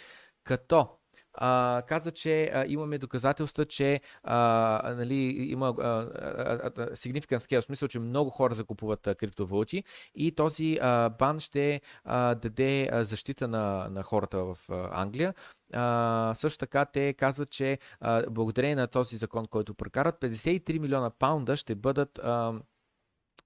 Като а, каза, че а, имаме доказателства, че а, нали, има significant scale, в смисъл, че много хора закупуват а, криптовалути и този а, бан ще а, даде а, защита на, на хората в а, Англия. А, също така те казват, че а, благодарение на този закон, който прокарат, 53 милиона паунда ще бъдат а,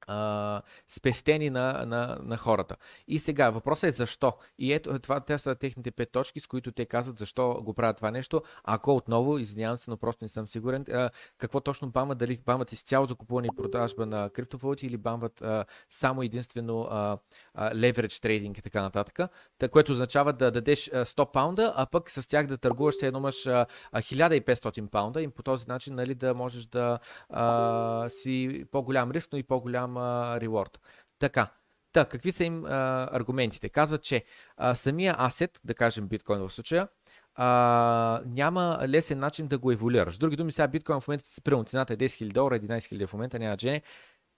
а, спестени на, на, на хората. И сега, въпросът е защо. И ето, това, те са техните пет точки, с които те казват защо го правят това нещо. Ако отново, извинявам се, но просто не съм сигурен, а, какво точно бамат, дали бамат изцяло закупуване и продажба на криптовалути или бамват а, само единствено а, а, leverage трейдинг и така нататък, та, което означава да дадеш 100 паунда, а пък с тях да търгуваш, все едно имаш 1500 паунда и по този начин нали, да можеш да а, си по-голям риск, но и по-голям рeward. Така. Та, какви са им а, аргументите? Казват, че а, самия асет, да кажем биткоин в случая, а, няма лесен начин да го еволюираш. С други думи, сега биткоин в момента, примерно цената е 10 000 долара, 11 000 в момента, няма джене.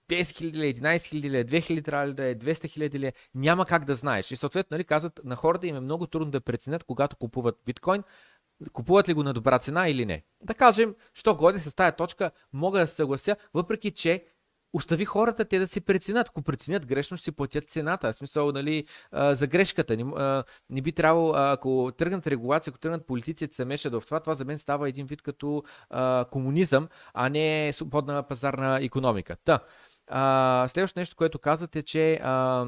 10 000 ли, 11 000 ли, 2 000 трябва ли да е, 200 000 ли, няма как да знаеш. И съответно, нали, казват, на хората им е много трудно да преценят, когато купуват биткоин, купуват ли го на добра цена или не. Да кажем, що годи с тази точка, мога да се съглася, въпреки че остави хората те да си преценят. Ако преценят грешно, ще си платят цената. В смисъл, нали, а, за грешката. Не, а, не би трябвало, а, ако тръгнат регулация, ако тръгнат политици да се мешат в това, това за мен става един вид като а, комунизъм, а не свободна пазарна економика. Та, а, следващото нещо, което казвате, че а,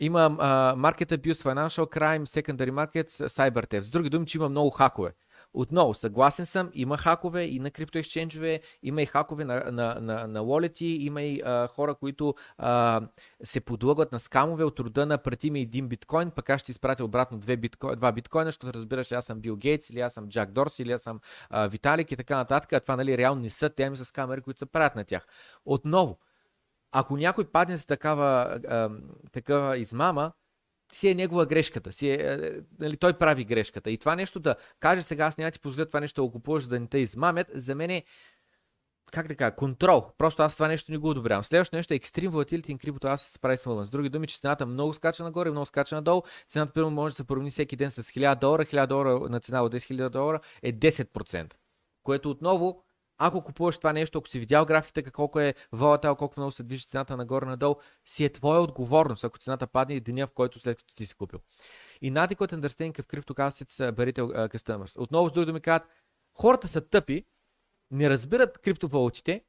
има uh, Market Abuse, Financial Crime, Secondary Markets, Cyber Theft. С други думи, че има много хакове. Отново, съгласен съм, има хакове и на криптоексченджове, има и хакове на, на, на, на има и а, хора, които а, се подлъгват на скамове от рода на прати ми един биткоин, пък аз ще изпратя обратно две битко... два биткоина, защото разбираш, аз съм Бил Гейтс, или аз съм Джак Дорс, или аз съм а, Виталик и така нататък. А това нали, реално не са теми с камери, които се правят на тях. Отново, ако някой падне с такава, а, такава измама, си е негова грешката. Си е, е, нали, той прави грешката. И това нещо да каже сега, аз няма ти позволя това нещо да го купуваш, да не те измамят, за мен е как така, контрол. Просто аз това нещо не го одобрявам. Следващото нещо е Extreme Volatility in Crypto аз се справи с С други думи, че цената много скача нагоре, много скача надолу. Цената, първо, може да се промени всеки ден с 1000 долара. 1000 долара на цена от 10 000 долара е 10%. Което отново ако купуваш това нещо, ако си видял графиката колко е волатал, колко много се движи цената нагоре-надолу, си е твоя отговорност, ако цената падне и деня, в който след като ти си купил. И Inadequate understanding в CryptoCassets барител customers. Отново с други думи казват, хората са тъпи, не разбират криптовалутите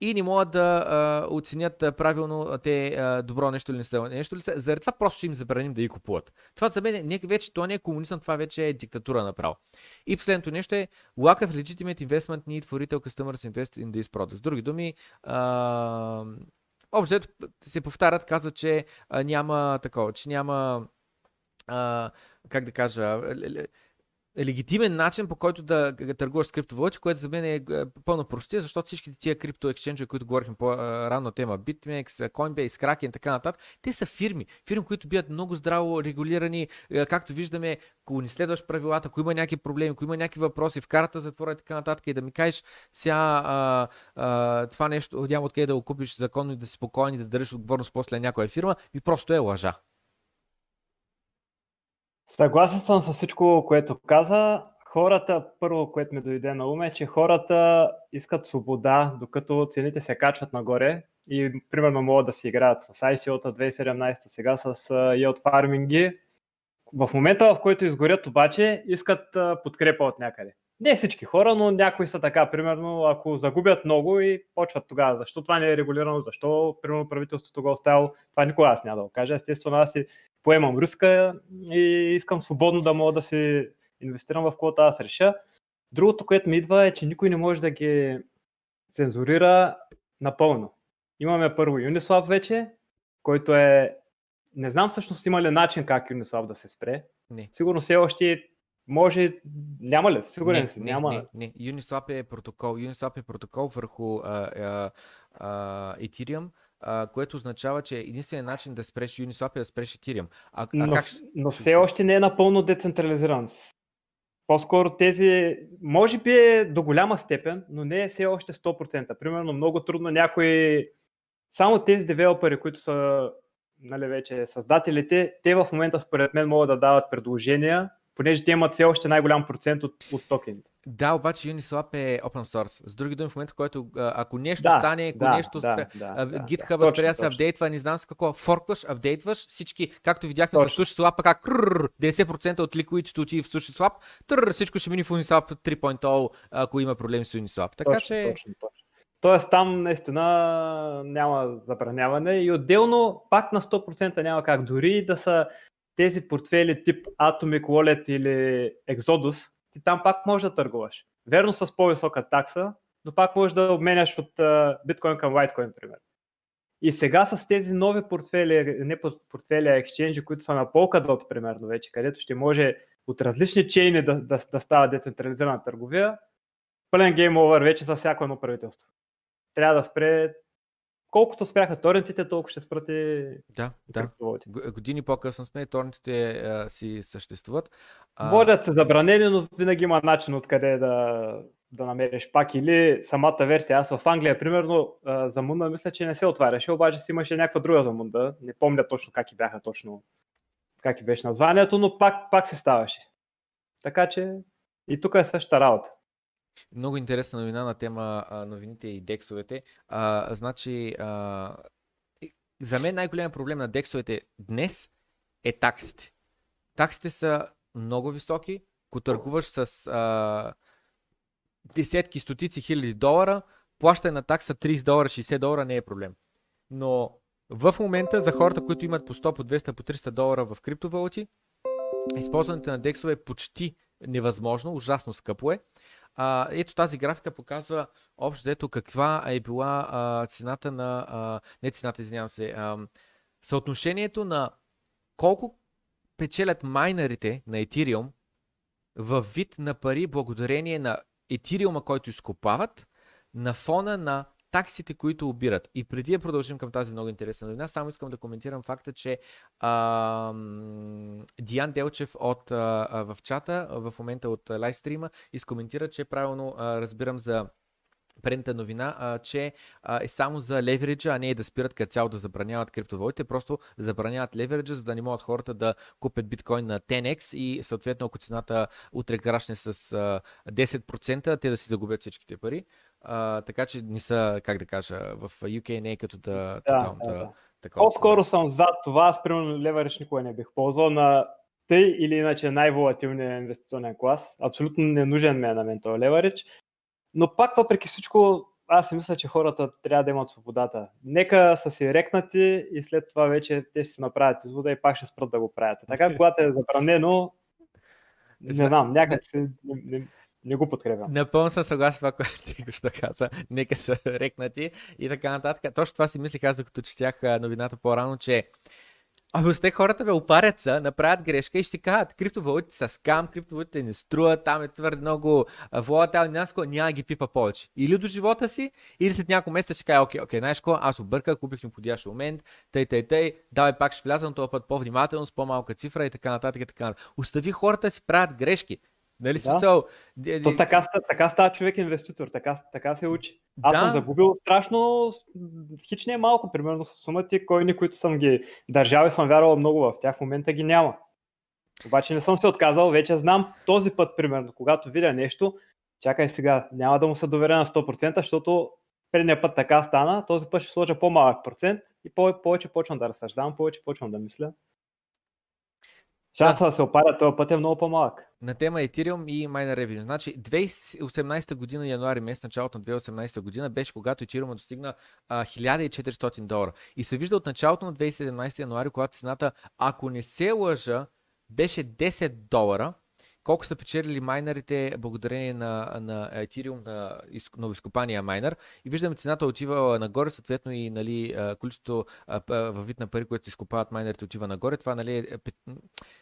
и не могат да а, оценят правилно те а, добро нещо или не са нещо ли са. Заради това просто ще им забраним да ги купуват. Това за мен не, вече, това не е комунизъм, това вече е диктатура направо. И последното нещо е lack of legitimate investment need for retail customers invest in this product. С други думи, а, общо се повтарят, казват, че а, няма такова, че няма а, как да кажа, легитимен начин, по който да търгуваш с криптовалути, което за мен е, е пълно простия, защото всички тия крипто които говорихме по-рано тема, BitMEX, Coinbase, Kraken и така нататък, те са фирми. Фирми, които бидат много здраво регулирани, е, както виждаме, ако не следваш правилата, ако има някакви проблеми, ако има някакви въпроси в карата затвора и така нататък и да ми кажеш сега това нещо няма откъде да го купиш законно и да си спокоен и да държиш отговорност после някоя фирма, ми просто е лъжа. Съгласен съм с всичко, което каза. хората, първо, което ми дойде на ум е, че хората искат свобода, докато цените се качват нагоре и примерно могат да си играят с ICO-та 2017, сега с yield farming. В момента, в който изгорят обаче, искат подкрепа от някъде. Не всички хора, но някои са така, примерно, ако загубят много и почват тогава, защо това не е регулирано, защо, примерно, правителството го е оставило, това никога аз няма да го кажа. Естествено, аз си поемам риска и искам свободно да мога да си инвестирам в каквото аз реша. Другото, което ми идва е, че никой не може да ги цензурира напълно. Имаме първо Uniswap вече, който е... Не знам всъщност има ли начин как Uniswap да се спре. Не. Сигурно все още може, няма ли? Сигурен не, си, не, няма. Не, не, Uniswap е протокол. Uniswap е протокол върху а, а, а, Ethereum, а, което означава, че единственият начин да спреш Uniswap е да спреш Ethereum. А, а но, как... но все още не е напълно децентрализиран. По-скоро тези, може би е до голяма степен, но не е все още 100%. Примерно много трудно някои, само тези девелопери, които са нали, вече създателите, те в момента според мен могат да дават предложения понеже те имат все още най-голям процент от, от токените. Да, обаче Uniswap е open source. С други думи, в момента, в който ако нещо Да, стане, ако да, нещо да, спре, да, да, GitHub да. спря се апдейтва, не знам с какво, форкваш, апдейтваш, всички, както видяхме с Точно. SushiSwap, как крррр, 10% от ликвидите отиде в SushiSwap, всичко ще мини в Uniswap 3.0, ако има проблеми с Uniswap. Така точно, че, точно, точно. Тоест там наистина няма забраняване и отделно пак на 100% няма как. Дори да са тези портфели тип Atomic Wallet или Exodus, ти там пак можеш да търгуваш. Верно с по-висока такса, но пак можеш да обменяш от биткоин към лайткоин, пример. И сега с тези нови портфели, не пор- портфели, а екшенджи, които са на Polkadot, примерно вече, където ще може от различни чейни да, да, да става децентрализирана търговия, пълен гейм овър вече за всяко едно правителство. Трябва да спре колкото спряха торрентите, толкова ще спрат и да, да. Години по-късно сме, и торнтите а, си съществуват. А, Водят се забранени, но винаги има начин откъде да, да намериш пак или самата версия. Аз в Англия, примерно, за Мунда мисля, че не се отваряше, обаче си имаше някаква друга за Мунда. Не помня точно как и бяха точно, как и беше названието, но пак, пак се ставаше. Така че и тук е същата работа. Много интересна новина на тема новините и дексовете. А, значи, а, за мен най-големият проблем на дексовете днес е таксите. Таксите са много високи. Ако търгуваш с а, десетки, стотици хиляди долара, плащане на такса 30 долара, 60 долара не е проблем. Но в момента за хората, които имат по 100, по 200, по 300 долара в криптовалути, използването на дексове е почти невъзможно, ужасно скъпо е. А, ето тази графика показва общо взето каква е била а, цената на, а, не цената, извинявам се, а, съотношението на колко печелят майнерите на Ethereum във вид на пари благодарение на Ethereum, който изкопават, на фона на таксите, които обират. И преди да продължим към тази много интересна новина, само искам да коментирам факта, че а, Диан Делчев от, а, в чата, в момента от лайвстрима, изкоментира, че правилно а, разбирам за предната новина, а, че а, е само за левериджа, а не е да спират като цяло да забраняват криптовалутите, просто забраняват левериджа, за да не могат хората да купят биткоин на 10x и съответно ако цената утре крашне с а, 10%, те да си загубят всичките пари. А, така че не са, как да кажа, в UK не е като да, Да, тотално да, да, такова. По-скоро съм зад това, аз примерно леверидж никога не бих ползвал на тъй или иначе най-волатилния инвестиционен клас. Абсолютно не нужен ми е на мен този леверидж. Но пак въпреки всичко, аз си мисля, че хората трябва да имат свободата. Нека са си рекнати и след това вече те ще се направят извода и пак ще спрат да го правят. Така, когато е забранено, не Зна- знам, някак не, не, не го подкрепям. Напълно съм съгласен с това, което ти що каза. Нека са рекнати и така нататък. Точно това си мислих аз, докато четях новината по-рано, че Абе, с те хората бе опарят са, направят грешка и ще си кажат, криптовалутите са скам, криптовалутите не струват, там е твърде много волатилни, какво, няма ги пипа повече. Или до живота си, или след няколко месеца ще кажа, окей, окей, знаеш какво, аз обърках, купих необходящ момент, тъй, тъй, тъй, давай пак ще вляза, но този път по-внимателно, с по-малка цифра и така нататък и така нататък. Остави хората си правят грешки. Нали Да. смисъл? д- То така, така става човек инвеститор, така, така се учи. Аз Да. съм загубил страшно, хич не е малко, примерно сумати, койни, които съм ги държал и съм вярвал много в тях, в момента ги няма. Обаче не съм се отказал, вече знам този път, примерно, когато видя нещо, чакай сега, няма да му се доверя на 100%, защото предния път така стана, този път ще сложа по-малък процент и повече почвам да разсъждавам, повече почвам да мисля. Шанса да. да се опаря този път е много по-малък. На тема Ethereum и Miner Revenue. Значи 2018 година, януари месец, началото на 2018 година беше когато Ethereum достигна а, 1400 долара. И се вижда от началото на 2017 януари, когато цената, ако не се лъжа, беше 10 долара, колко са печелили майнерите благодарение на, на Ethereum, на новоизкопания майнер. И виждаме цената отива нагоре, съответно и нали, количеството във вид на пари, които изкопават майнерите, отива нагоре. Това нали, е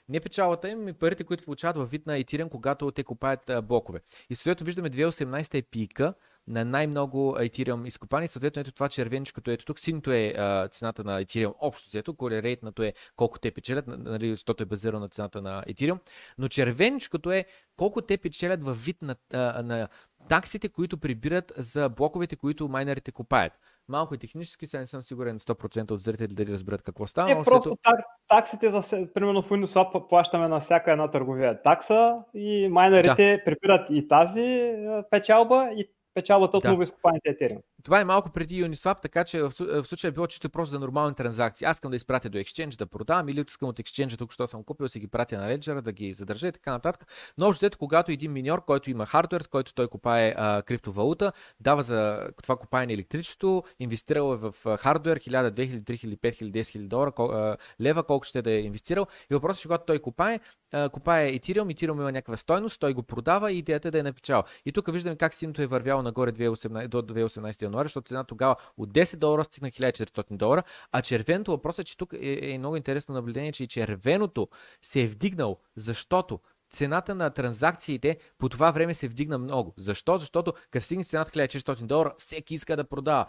не печалата им, и парите, които получават във вид на Ethereum, когато те купаят блокове. И съответно виждаме 2018 е пика, на най-много Ethereum изкопани. Съответно, ето това червеничкото ето тук. Синто е а, цената на Ethereum общо взето, рейтнато е колко те печелят, нали, защото е базирано на цената на Ethereum. Но червеничкото е колко те печелят във вид на, а, на таксите, които прибират за блоковете, които майнерите купаят. Малко и технически, сега не съм сигурен 100% от зрители дали разберат какво става. Е, просто так, таксите, за, примерно в Uniswap плащаме на всяка една търговия такса и майнерите да. прибират и тази печалба и печалбата от да. новоизкопаните етериум. Това е малко преди Uniswap, така че в, случая е било чисто просто за нормални транзакции. Аз искам да изпратя до Exchange да продавам или искам от Exchange, тук що съм купил, си ги пратя на Ledger, да ги задържа и така нататък. Но общо когато един миньор, който има хардвер, с който той купае а, криптовалута, дава за това купаене електричество, инвестирал е в хардвер 1000, 2000, 3000, 5000, 10 000 долара, кол, а, лева, колко ще да е инвестирал. И въпросът е, че когато той купае, а, купае Ethereum, Ethereum има някаква стойност, той го продава и идеята е да е напечал. И тук виждаме как синто е вървяло нагоре 2018, до 2018 януари, защото цена тогава от 10 долара стигна 1400 долара, а червеното въпросът е, че тук е, е много интересно наблюдение, че червеното се е вдигнал, защото цената на транзакциите по това време се вдигна много. Защо? Защото като стигне цената 1400 долара, всеки иска да продава.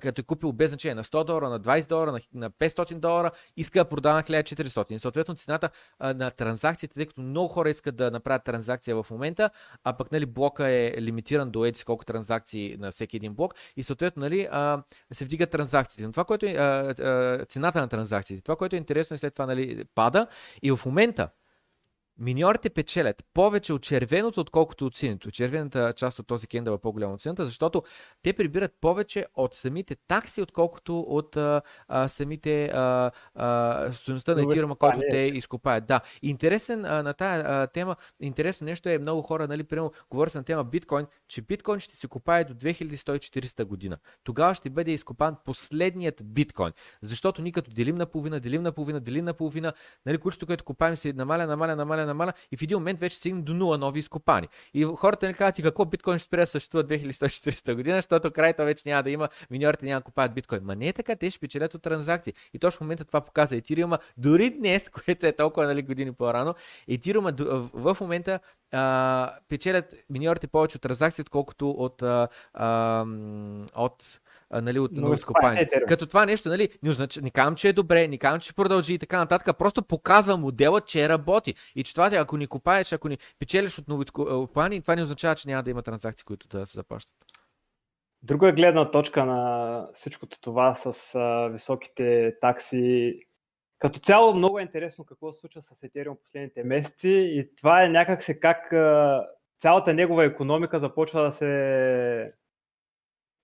Като е купил без значение на 100 долара, на 20 долара, на 500 долара, иска да продава на 1400. И съответно цената на транзакциите, тъй като много хора искат да направят транзакция в момента, а пък нали, блока е лимитиран до еди колко транзакции на всеки един блок и съответно нали, се вдигат транзакциите. Но това, което е цената на транзакциите, това, което е интересно и след това нали, пада и в момента Миньорите печелят повече от червеното, отколкото от синето. Червената част от този кендъл е по-голяма от сината, защото те прибират повече от самите такси, отколкото от а, а, самите а, а, стоеността на етирума, който те изкопаят. Да. Интересен а, на тая а, тема, интересно нещо е много хора, нали, примерно, говоря се на тема биткоин, че биткоин ще се копае до 2140 година. Тогава ще бъде изкопан последният биткоин. Защото ние като делим на половина, делим на половина, делим на половина, нали, количеството, което копаем се намаля, намаля, намаля, намаля и в един момент вече стигне до нула нови изкопани. И хората не казват и какво биткоин ще спре да съществува 2140 година, защото крайта вече няма да има, миньорите няма да купаят биткоин. Ма не е така, те ще печелят от транзакции. И точно в момента това показа Етириума, дори днес, което е толкова нали, години по-рано, Етириума в момента а, печелят миньорите повече от транзакции, отколкото от, а, а, от нали, от нови изкопаеми. Като това нещо, нали, не, означ... не казвам, че е добре, не казвам, че продължи и така нататък, просто показва модела, че работи. И че това, ако ни купаеш, ако ни печелиш от нови изкопаеми, това не означава, че няма да има транзакции, които да се заплащат. Друга гледна точка на всичкото това с а, високите такси. Като цяло много е интересно какво се случва с Ethereum последните месеци и това е някак как а, цялата негова економика започва да се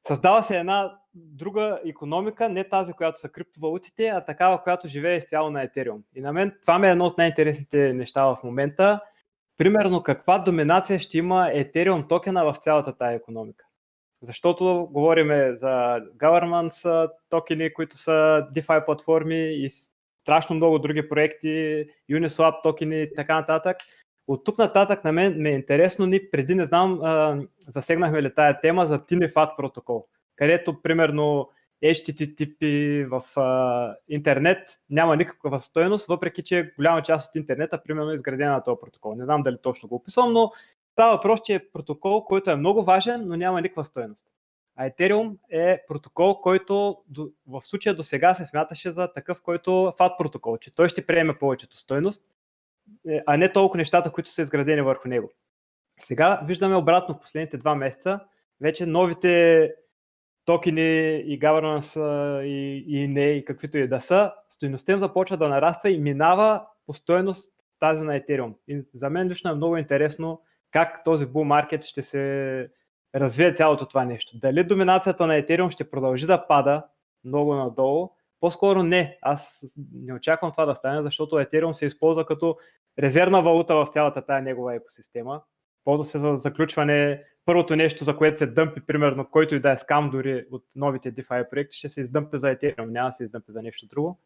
Създава се една друга економика, не тази, която са криптовалутите, а такава, която живее изцяло на Ethereum. И на мен това ми е едно от най-интересните неща в момента. Примерно каква доминация ще има Ethereum токена в цялата тая економика. Защото говорим за governance токени, които са DeFi платформи и страшно много други проекти, Uniswap токени и така нататък. От тук нататък на мен ме е интересно, ни преди не знам, а, засегнахме ли тая тема за TINIFAT протокол, където примерно HTTP в а, интернет няма никаква стоеност, въпреки че голяма част от интернета примерно е изградена на този протокол. Не знам дали точно го описвам, но става въпрос, че е протокол, който е много важен, но няма никаква стоеност. А Ethereum е протокол, който в случая до сега се смяташе за такъв, който е FAT протокол, че той ще приеме повечето стоеност е, а не толкова нещата, които са изградени върху него. Сега виждаме обратно в последните два месеца, вече новите токени и governance и, и не, и каквито и да са, стоеността им започва да нараства и минава по стоеност тази на Ethereum. И за мен лично е много интересно как този bull маркет ще се развие цялото това нещо. Дали доминацията на Ethereum ще продължи да пада много надолу, по-скоро не. Аз не очаквам това да стане, защото Ethereum се използва като резервна валута в цялата тая негова екосистема. Ползва се за заключване. Първото нещо, за което се дъмпи, примерно, който и да е скам дори от новите DeFi проекти, ще се издъмпи за Ethereum, няма да се издъмпи за нещо друго.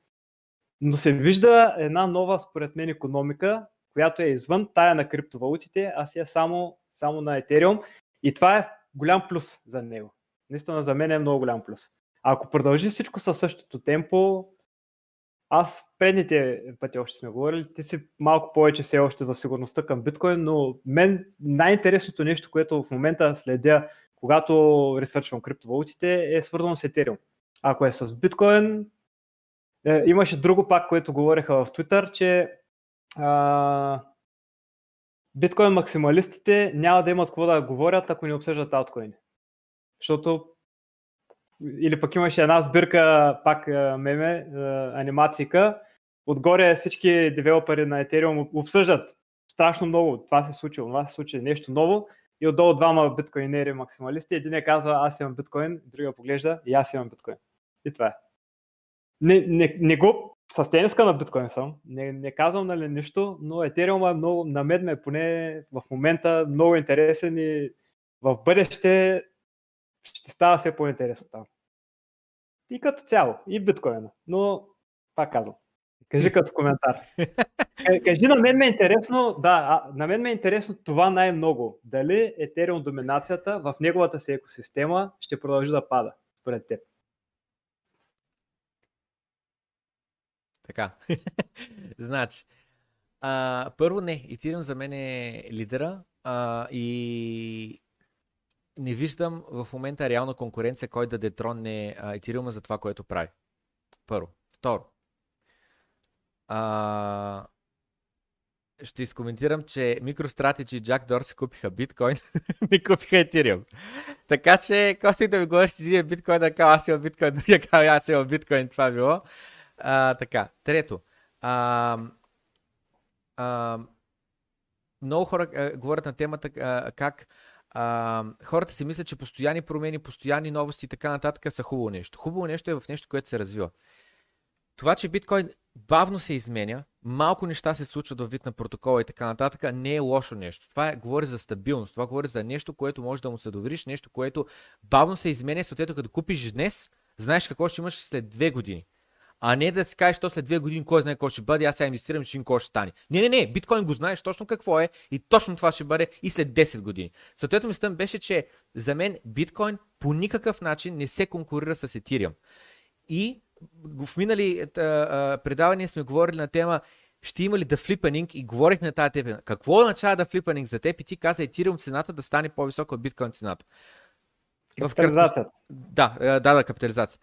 Но се вижда една нова, според мен, економика, която е извън тая на криптовалутите, а си е само, само на Ethereum. И това е голям плюс за него. Наистина за мен е много голям плюс. Ако продължи всичко със същото темпо, аз предните пъти още сме говорили, ти си малко повече все още за сигурността към биткоин, но мен най-интересното нещо, което в момента следя, когато ресърчвам криптовалутите, е свързано с Ethereum. Ако е с биткоин, е, имаше друго пак, което говореха в Twitter, че а, биткоин максималистите няма да имат какво да говорят, ако не обсъждат алткоини. Защото или пък имаше една сбирка, пак меме, анимацика, отгоре всички девелопери на Ethereum обсъждат. Страшно много, това се случи, това се случи, нещо ново. И отдолу двама биткоинери максималисти, един е казва аз имам биткоин, другия поглежда и аз имам биткоин. И това е. Не, не, не го с тениска на биткоин съм, не, не казвам нали нищо, но Ethereum е много, на мен ме поне в момента много интересен и в бъдеще ще става все по-интересно там. И като цяло, и биткоина. Но, пак казвам, кажи като коментар. Кажи, на мен ме е интересно, да, на мен ме е интересно това най-много. Дали Ethereum доминацията в неговата си екосистема ще продължи да пада, според теб. Така. значи, а, първо не, Ethereum за мен е лидера а, и не виждам в момента реална конкуренция, кой да детронне Ethereum за това, което прави. Първо. Второ. А, ще изкоментирам, че MicroStrategy и Jack Dorsey купиха биткоин, не купиха Ethereum. Така че, коси да ми говориш, че един биткоин, да кажа, аз имам биткоин, другия казва, аз имам биткоин, това било. А, така, трето. А, а, много хора а, говорят на темата а, как а, хората си мислят, че постоянни промени, постоянни новости и така нататък са хубаво нещо. Хубаво нещо е в нещо, което се развива. Това, че биткоин бавно се изменя, малко неща се случват във вид на протокола и така нататък, не е лошо нещо. Това е, говори за стабилност, това говори за нещо, което може да му се довериш, нещо, което бавно се изменя, съответно като купиш днес, знаеш какво ще имаш след две години. А не да си кажеш, то след две години кой знае какво ще бъде, аз сега инвестирам, че какво ще стане. Не, не, не, биткоин го знаеш точно какво е и точно това ще бъде и след 10 години. Съответно мислям беше, че за мен биткоин по никакъв начин не се конкурира с Ethereum. И в минали предавания сме говорили на тема ще има ли да флипанинг и говорих на тази тема. Какво означава да флипанинг за теб и ти каза Ethereum цената да стане по-висока от биткоин цената? Капитализация. Да, да, да, капитализация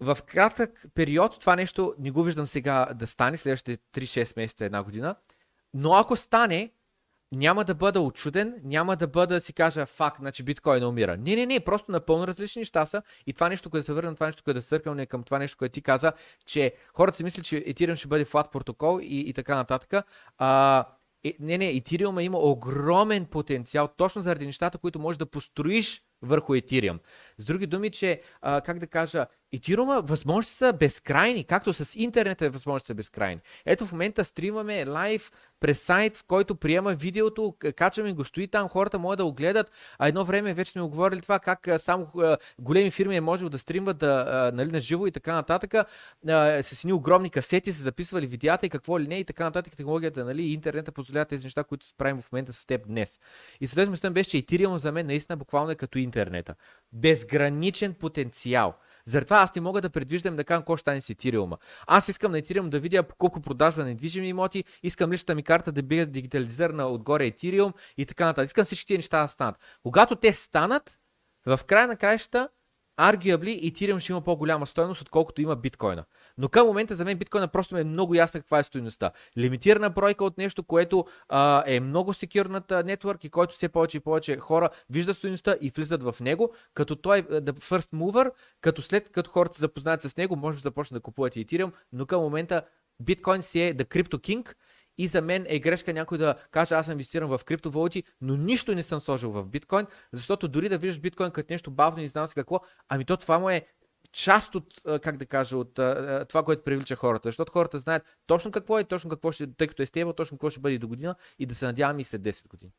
в кратък период това нещо не го виждам сега да стане, следващите 3-6 месеца, една година, но ако стане, няма да бъда очуден, няма да бъда да си кажа факт, значи биткоин умира. Не, не, не, просто напълно различни неща са и това нещо, което се върна, това нещо, което се църкам към това нещо, което ти каза, че хората си мислят, че Ethereum ще бъде флат протокол и, и така нататък. А, е, не, не, Ethereum има огромен потенциал точно заради нещата, които можеш да построиш върху Ethereum. С други думи, че, а, как да кажа, Ethereum възможности са безкрайни, както с интернета възможности са безкрайни. Ето в момента стримаме лайв през сайт, в който приема видеото, качваме го, стои там, хората могат да го гледат, а едно време вече сме оговорили това, как само големи фирми е можело да стримват да, нали, на живо и така нататък, с едни огромни касети се записвали видеята и какво ли не и така нататък. Технологията, нали, интернета позволява тези неща, които правим в момента с теб днес. И мислям беше, че Ethereum за мен наистина буквално е като интернета. Безграничен потенциал. Затова аз не мога да предвиждам да кажа какво ще стане с Ethereum. Аз искам на Ethereum да видя колко продажба на недвижими имоти, искам личната ми карта да бъде дигитализирана отгоре Ethereum и така нататък. Искам всички тези неща да станат. Когато те станат, в края на краищата arguably Ethereum ще има по-голяма стоеност, отколкото има биткоина. Но към момента за мен биткоина просто е много ясна каква е стоеността. Лимитирана бройка от нещо, което а, е много секюрната нетворк и който все повече и повече хора виждат стоеността и влизат в него, като той е the first mover, като след като хората запознаят с него, може да започнат да купуват Ethereum, но към момента биткоин си е the crypto king И за мен е грешка някой да каже, аз съм инвестиран в криптовалути, но нищо не съм сложил в биткоин, защото дори да виждаш биткоин като нещо бавно и знам си какво, ами то това му е част от, как да кажа, от това, което привлича хората. Защото хората знаят точно какво е, точно какво ще, тъй като е стейбъл, точно какво ще бъде до година и да се надяваме и след 10 години.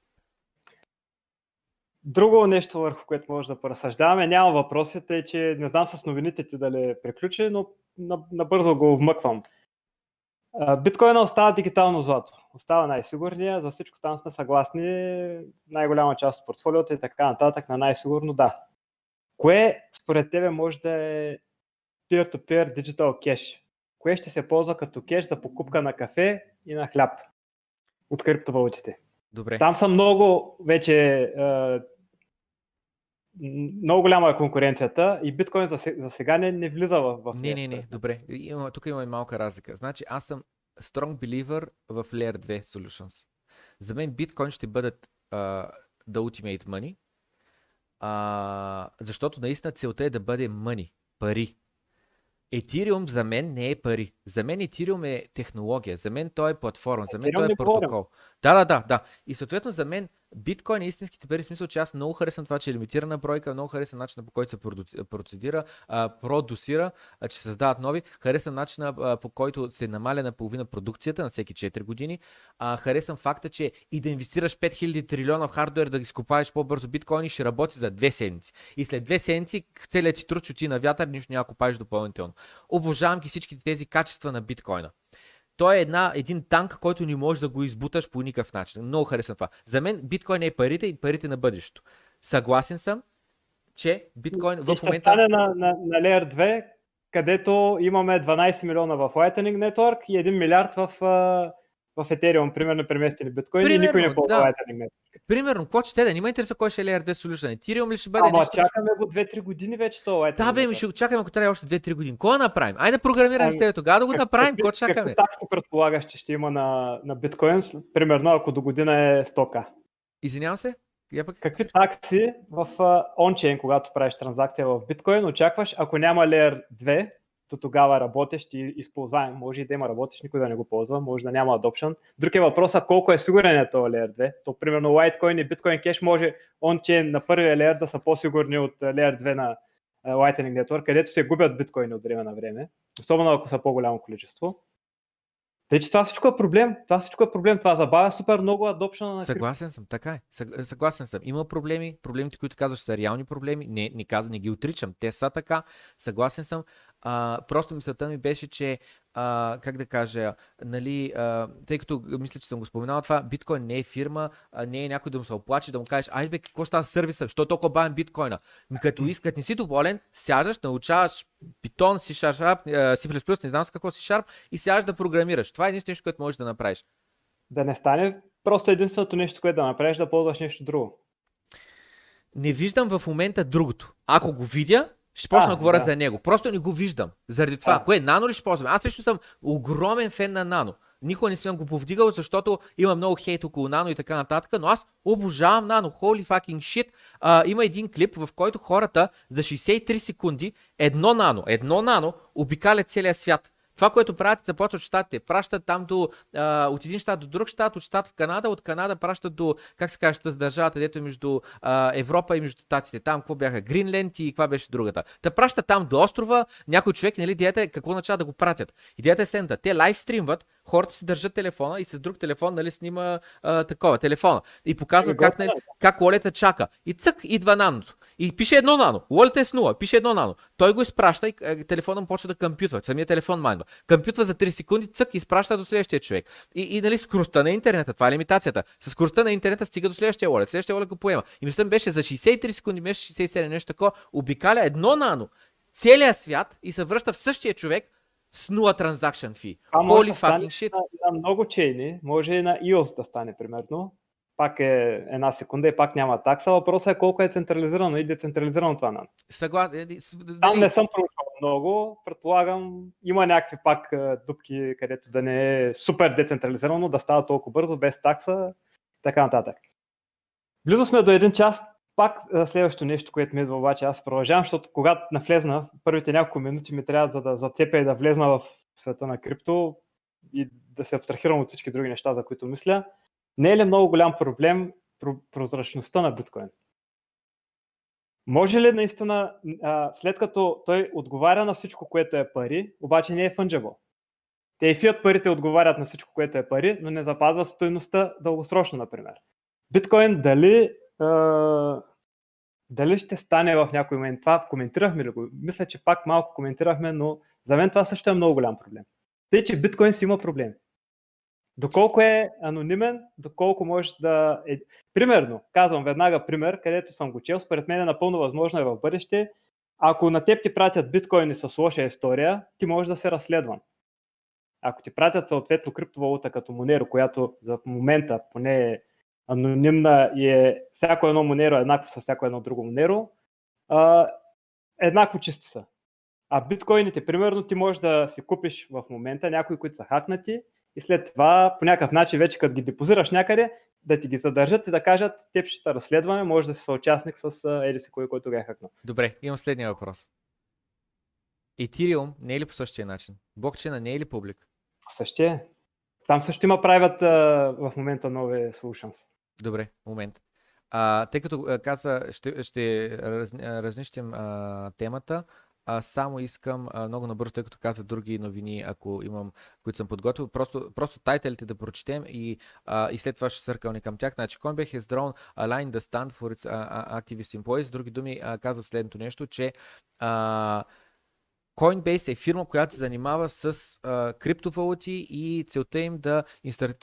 Друго нещо, върху което може да поразсъждаваме, няма въпросите, е, че не знам с новините ти дали приключи, но набързо го вмъквам. Биткоина остава дигитално злато. Остава най-сигурния, за всичко там сме съгласни, най-голяма част от портфолиото и така нататък на най-сигурно да. Кое според тебе може да е peer-to-peer digital cash? Кое ще се ползва като кеш за покупка на кафе и на хляб от криптовалутите? Добре. Там са много вече много голяма е конкуренцията и биткоин за, за сега не, не влиза в, в Не, не, не, добре. Има, тук има и малка разлика. Значи аз съм strong believer в Layer 2 Solutions. За мен биткоин ще бъдат uh, the ultimate money, uh, защото наистина целта е да бъде money, пари. Ethereum за мен не е пари. За мен Ethereum е технология. За мен той е платформа. За мен той е протокол. Да, да, да, да. И съответно за мен биткоин е истинските пари, в смисъл, че аз много харесвам това, че е лимитирана бройка, много харесвам начина по който се процедира, продусира, че създават нови. Харесвам начина по който се намаля на половина продукцията на всеки 4 години. Харесвам факта, че и да инвестираш 5000 трилиона в хардвер, да ги скупаеш по-бързо биткоини, ще работи за две седмици. И след две седмици целият ти труд ще на вятър, нищо няма купаеш допълнително. Обожавам ги всичките тези качества на биткоина. Той е една, един танк, който не можеш да го избуташ по никакъв начин. Много харесвам това. За мен биткоин е парите и парите на бъдещето. Съгласен съм, че биткоин в момента... стане на, на, на Layer 2, където имаме 12 милиона в Lightning Network и 1 милиард в, в Ethereum, примерно преместили биткоин примерно, и никой не ползва да. Lightning. Примерно, какво ще да? Не ме интересува кой ще е 2 Solution. Ethereum ли ще бъде Ама нещо? чакаме го 2-3 години вече това. Да, бе, ми ще го чакаме, ако трябва още 2-3 години. Да направим? Айде да програмираме ами, с теб тогава да го направим. Какво чакаме? Как се предполагаш, че ще има на, на биткоин, примерно ако до година е 100к? Извинявам се? Я пък... Какви такси в ончейн, когато правиш транзакция в биткоин, очакваш, ако няма Layer 2, то тогава работещ и използваем. Може и да има работещ, никой да не го ползва, може да няма adoption. Друг е въпросът колко е сигурен е този Layer 2. То примерно Litecoin и Bitcoin Cash може он-чейн на първия Layer да са по-сигурни от Layer 2 на Lightning Network, където се губят биткоини от време на време, особено ако са по-голямо количество. Тъй, че това всичко е проблем. Това всичко е проблем. Това забавя супер много адопшена на Съгласен съм, така е. Съгласен съм. Има проблеми. Проблемите, които казваш, са реални проблеми. Не, не, каза, не ги отричам. Те са така. Съгласен съм. А, просто мисълта ми беше, че а, как да кажа, нали, а, тъй като мисля, че съм го споменал това, биткоин не е фирма, а, не е някой да му се оплаче, да му кажеш, айде бе, какво става с сервиса, що е толкова бавен биткоина? Като искат, не си доволен, сядаш, научаваш питон, си шарп, си плюс, не знам с какво си шарп и сядаш да програмираш. Това е единственото нещо, което можеш да направиш. Да не стане просто единственото нещо, което да направиш, да ползваш нещо друго. Не виждам в момента другото. Ако го видя, ще почна да говоря да. за него. Просто не го виждам. Заради това. А. Кое? Нано ли ще ползвам? Аз също съм огромен фен на Нано. Никога не съм го повдигал, защото има много хейт около Нано и така нататък, но аз обожавам Нано. Holy fucking shit. А, има един клип, в който хората за 63 секунди едно Нано, едно Нано обикалят целия свят. Това, което правят, започват щатите. Пращат там до, а, от един щат до друг щат, от щат в Канада, от Канада пращат до, как се каже, с държавата, дето е между а, Европа и между щатите. Там какво бяха? Гринленд и каква беше другата. Та пращат там до острова, някой човек, нали, идеята е какво начава да го пратят. Идеята е следната. Те лайв стримват, хората си държат телефона и с друг телефон нали, снима а, такова телефона. И показва как, нали, как лолета чака. И цък, идва наното. И пише едно нано. Wallet е с 0, пише едно нано. Той го изпраща и е, телефона му почва да компютва. Самия телефон майнва. Компютва за 3 секунди, цък, изпраща до следващия човек. И, и нали, скоростта на интернета, това е лимитацията. С скоростта на интернета стига до следващия wallet. Следващия wallet го поема. И мисля, беше за 63 секунди, беше 67, нещо такова. Обикаля едно нано целият свят и се връща в същия човек с 0 транзакшн фи. Holy fucking shit. На, на много чейни, може и на EOS да стане, примерно пак е една секунда и пак няма такса. Въпросът е колко е централизирано и децентрализирано това нано. Съгласен. Там не съм проучвал много. Предполагам, има някакви пак дупки, където да не е супер децентрализирано, да става толкова бързо, без такса, така нататък. Близо сме до един час. Пак следващото нещо, което ми идва обаче, аз продължавам, защото когато навлезна, първите няколко минути ми трябва за да зацепя и да влезна в света на крипто, и да се абстрахирам от всички други неща, за които мисля, не е ли много голям проблем прозрачността на биткоин? Може ли наистина, след като той отговаря на всичко, което е пари, обаче не е fungible? Те и фиат парите отговарят на всичко, което е пари, но не запазва стоеността дългосрочно, например. Биткоин дали, а, дали ще стане в някой момент? Това коментирахме ли го? Мисля, че пак малко коментирахме, но за мен това също е много голям проблем. Тъй, че биткоин си има проблем. Доколко е анонимен, доколко може да е... Примерно, казвам веднага пример, където съм го чел, според мен е напълно възможно е в бъдеще. Ако на теб ти пратят биткоини с лоша история, ти можеш да се разследван. Ако ти пратят съответно криптовалута като Monero, която за момента поне е анонимна и е всяко едно Monero е еднакво с всяко едно друго Monero, а, еднакво чисти са. А биткоините, примерно, ти можеш да си купиш в момента някои, които са хакнати и след това по някакъв начин вече като ги депозираш някъде, да ти ги задържат и да кажат, теб ще те разследваме, може да си съучастник с еди си кой, който го е хакнал. Добре, имам следния въпрос. Ethereum не е ли по същия начин? Блокчейна не е ли публик? По същия. Там също има правят в момента нови solutions. Добре, момент. А, тъй като каза, ще, ще раз, разнищим а, темата, а, само искам много набързо, тъй като каза други новини, ако имам, които съм подготвил, просто, просто тайтелите да прочетем и, а, и след това ще съркални към тях. Значи, Coinbase has drawn a line the stand for its uh, activist employees. С други думи, а, каза следното нещо, че а, Coinbase е фирма, която се занимава с а, криптовалути и целта им да, инстар...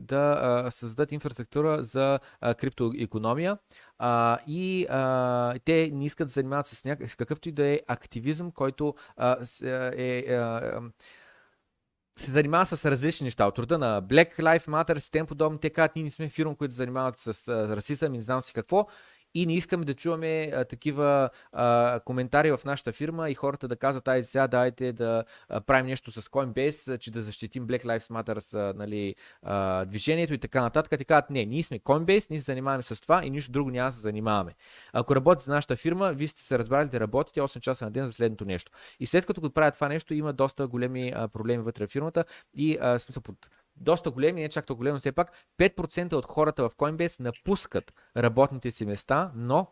да а, създадат инфраструктура за а, криптоекономия. А, и а, те не искат да се занимават с, някакъв, с какъвто и да е активизъм, който а, е. А, се занимава с различни неща. От рода на Black Lives Matter, и тем подобно. Те казват, ние не сме фирма, които се занимават с расизъм и не знам си какво и не искаме да чуваме а, такива а, коментари в нашата фирма и хората да казват, ай сега дайте да а, правим нещо с Coinbase, че да защитим Black Lives Matter с нали, а, движението и така нататък. Те казват, не, ние сме Coinbase, ние се занимаваме с това и нищо друго няма да се занимаваме. Ако работите за нашата фирма, вие сте се разбрали да работите 8 часа на ден за следното нещо. И след като го правят това нещо, има доста големи а, проблеми вътре в фирмата и а, смисъл под доста големи, не чак толкова големи, но все пак 5% от хората в Coinbase напускат работните си места, но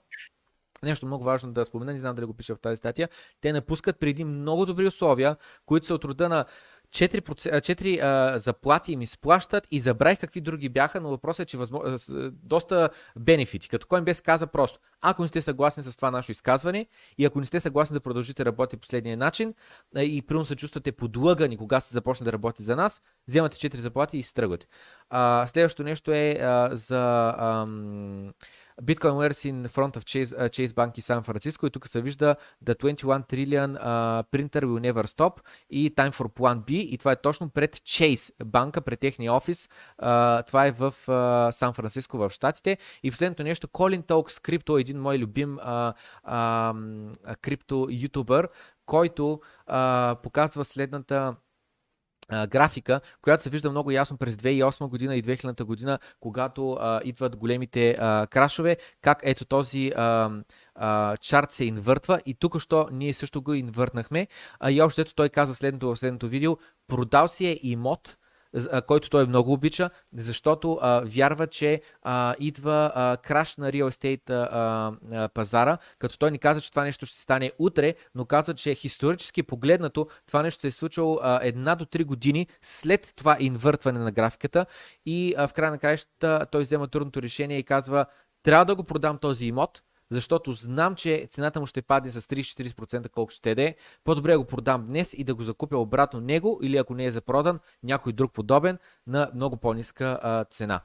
нещо много важно да спомена, не знам дали го пиша в тази статия, те напускат преди много добри условия, които са от рода на 4, 4 а, заплати им изплащат и забравих какви други бяха, но въпросът е, че възможно, доста бенефити. Като Coinbase каза просто, ако не сте съгласни с това наше изказване и ако не сте съгласни да продължите да работите последния начин и примерно се чувствате подлъгани, кога сте започнете да работите за нас, вземате 4 заплати и стръгвате. А, следващото нещо е за... Ам, Bitcoin wears in front of Chase, uh, Chase Bank и Сан Франциско и тук се вижда The 21 Trillion uh, Printer Will Never Stop и Time for Plan B и това е точно пред Chase банка, пред техния офис. Uh, това е в uh, Сан Франциско в Штатите. И последното нещо, Colin Talks Crypto, един мой любим uh, uh, крипто ютубър, който uh, показва следната графика, която се вижда много ясно през 2008 година и 2000 година, когато а, идват големите а, крашове, как ето този а, а, чарт се инвъртва и тук що ние също го инвъртнахме. А, и още ето той каза следното в следното видео, продал си е имот, който той много обича, защото а, вярва, че а, идва а, краш на real estate пазара, като той ни каза, че това нещо ще стане утре, но каза, че исторически погледнато това нещо се е случило а, една до три години след това инвъртване на графиката и а, в края на краищата той взема трудното решение и казва, трябва да го продам този имот, защото знам, че цената му ще падне с 30-40% колко ще даде. По-добре го продам днес и да го закупя обратно него или ако не е запродан, някой друг подобен на много по-ниска цена.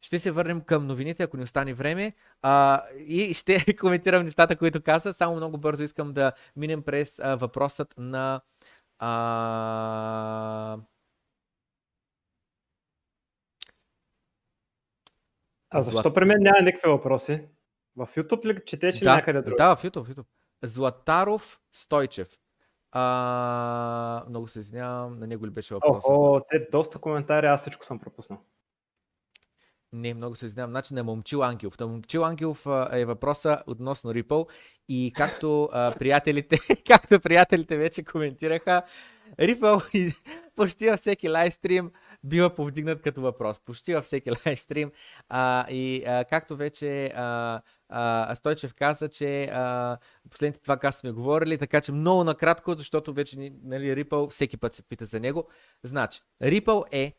Ще се върнем към новините, ако ни остане време. А, и ще коментирам нещата, които каза. Само много бързо искам да минем през а, въпросът на. А... А защо при мен няма никакви въпроси? В YouTube ли четеш да, ли някъде друг? Да, в YouTube, в YouTube. Златаров Стойчев. А, много се извинявам, на него ли беше въпрос? О, те доста коментари, аз всичко съм пропуснал. Не, много се извинявам. Значи на Момчил Ангелов. На Момчил Ангелов е въпроса относно Ripple и както а, приятелите, както приятелите вече коментираха, Ripple почти във всеки лайстрим бива повдигнат като въпрос. Почти във всеки лайстрим. А, и а, както вече а, а, Стойчев каза, че а, последните това каза сме говорили, така че много накратко, защото вече нали, Ripple всеки път се пита за него. Значи, Ripple е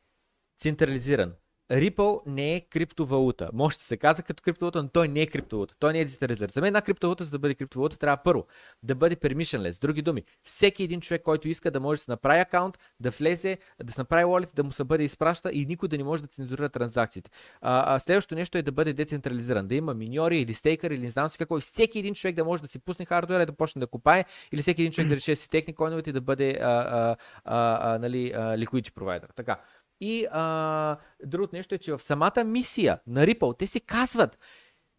централизиран. Ripple не е криптовалута. Може да се казва като криптовалута, но той не е криптовалута. Той не е децентрализиран. За мен една криптовалута, за да бъде криптовалута, трябва първо да бъде permissionless. С други думи, всеки един човек, който иска да може да се направи акаунт, да влезе, да се направи wallet, да му се бъде изпраща и никой да не може да цензурира транзакциите. А, а следващото нещо е да бъде децентрализиран. Да има миньори или стейкър или не знам си какво. И всеки един човек да може да си пусне хардуера и да почне да купае, или всеки един човек да реши да си техни койновете и да бъде а, а, а, а, нали, а, liquidity provider. Така. И а, другото нещо е, че в самата мисия на Ripple те си казват,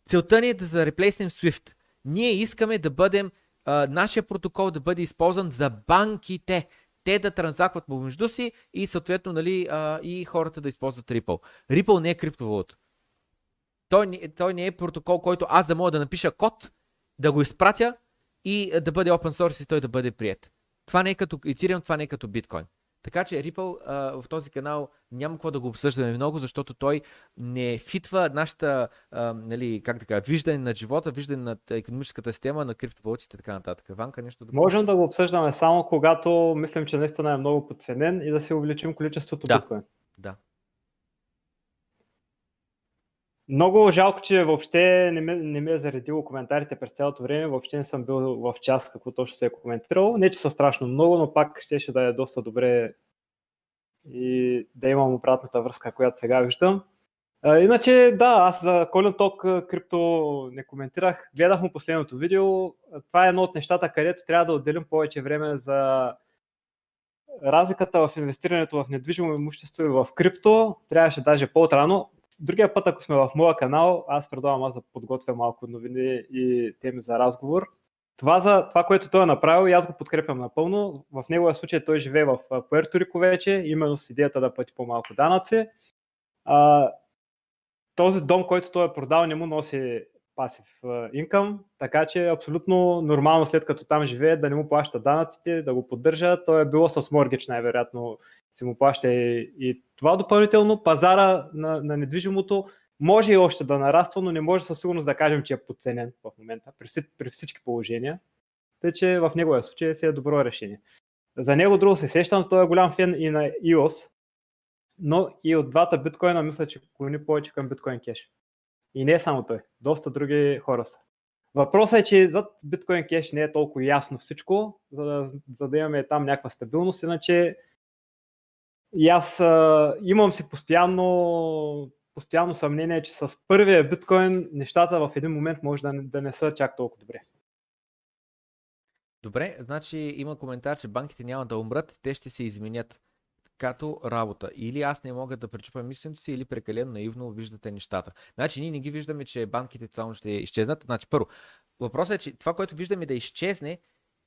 целта ни е да зареплейснем Swift. Ние искаме да бъдем, а, нашия протокол да бъде използван за банките. Те да транзакват помежду си и съответно нали, а, и хората да използват Ripple. Ripple не е криптовалута. Той, той не е протокол, който аз да мога да напиша код, да го изпратя и да бъде open source и той да бъде прият. Това не е като Ethereum, това не е като биткоин. Така че Ripple а, в този канал няма какво да го обсъждаме много, защото той не фитва нашата, а, нали, как така, виждане на живота, виждане на економическата система, на криптовалутите и така нататък. Ванка, нещо да... Можем да го обсъждаме само когато мислим, че наистина е много подценен и да си увеличим количеството да. биткоин. Да. Много жалко, че въобще не, ме, не ми е заредило коментарите през цялото време. Въобще не съм бил в час какво точно се е коментирал. Не, че са страшно много, но пак ще, ще да е доста добре и да имам обратната връзка, която сега виждам. А, иначе, да, аз за Колен Ток крипто не коментирах. Гледах му последното видео. Това е едно от нещата, където трябва да отделим повече време за разликата в инвестирането в недвижимо имущество и в крипто. Трябваше даже по-отрано другия път, ако сме в моя канал, аз предлагам аз да подготвя малко новини и теми за разговор. Това, за, това, което той е направил, и аз го подкрепям напълно. В неговия случай той живее в Пуерто Рико вече, именно с идеята да плати по-малко данъци. А, този дом, който той е продал, не му носи пасив инкъм, така че е абсолютно нормално след като там живее да не му плаща данъците, да го поддържа. Той е било с моргич най-вероятно си му плаща и, и това допълнително. Пазара на, на недвижимото може и още да нараства, но не може със сигурност да кажем, че е подценен в момента при, при всички положения. Тъй, че в неговия случай си е добро решение. За него друго се сещам, той е голям фен и на EOS, но и от двата биткоина мисля, че клони повече към биткоин кеш. И не е само той, доста други хора са. Въпросът е, че зад биткоин кеш не е толкова ясно всичко, за да, за да имаме там някаква стабилност, иначе и аз а, имам си постоянно, постоянно съмнение, че с първия биткоин нещата в един момент може да да не са чак толкова добре. Добре, значи има коментар, че банките няма да умрат, те ще се изменят като работа. Или аз не мога да пречупам мисленето си, или прекалено наивно виждате нещата. Значи ние не ги виждаме, че банките тотално ще изчезнат. Значи първо, въпросът е, че това, което виждаме да изчезне,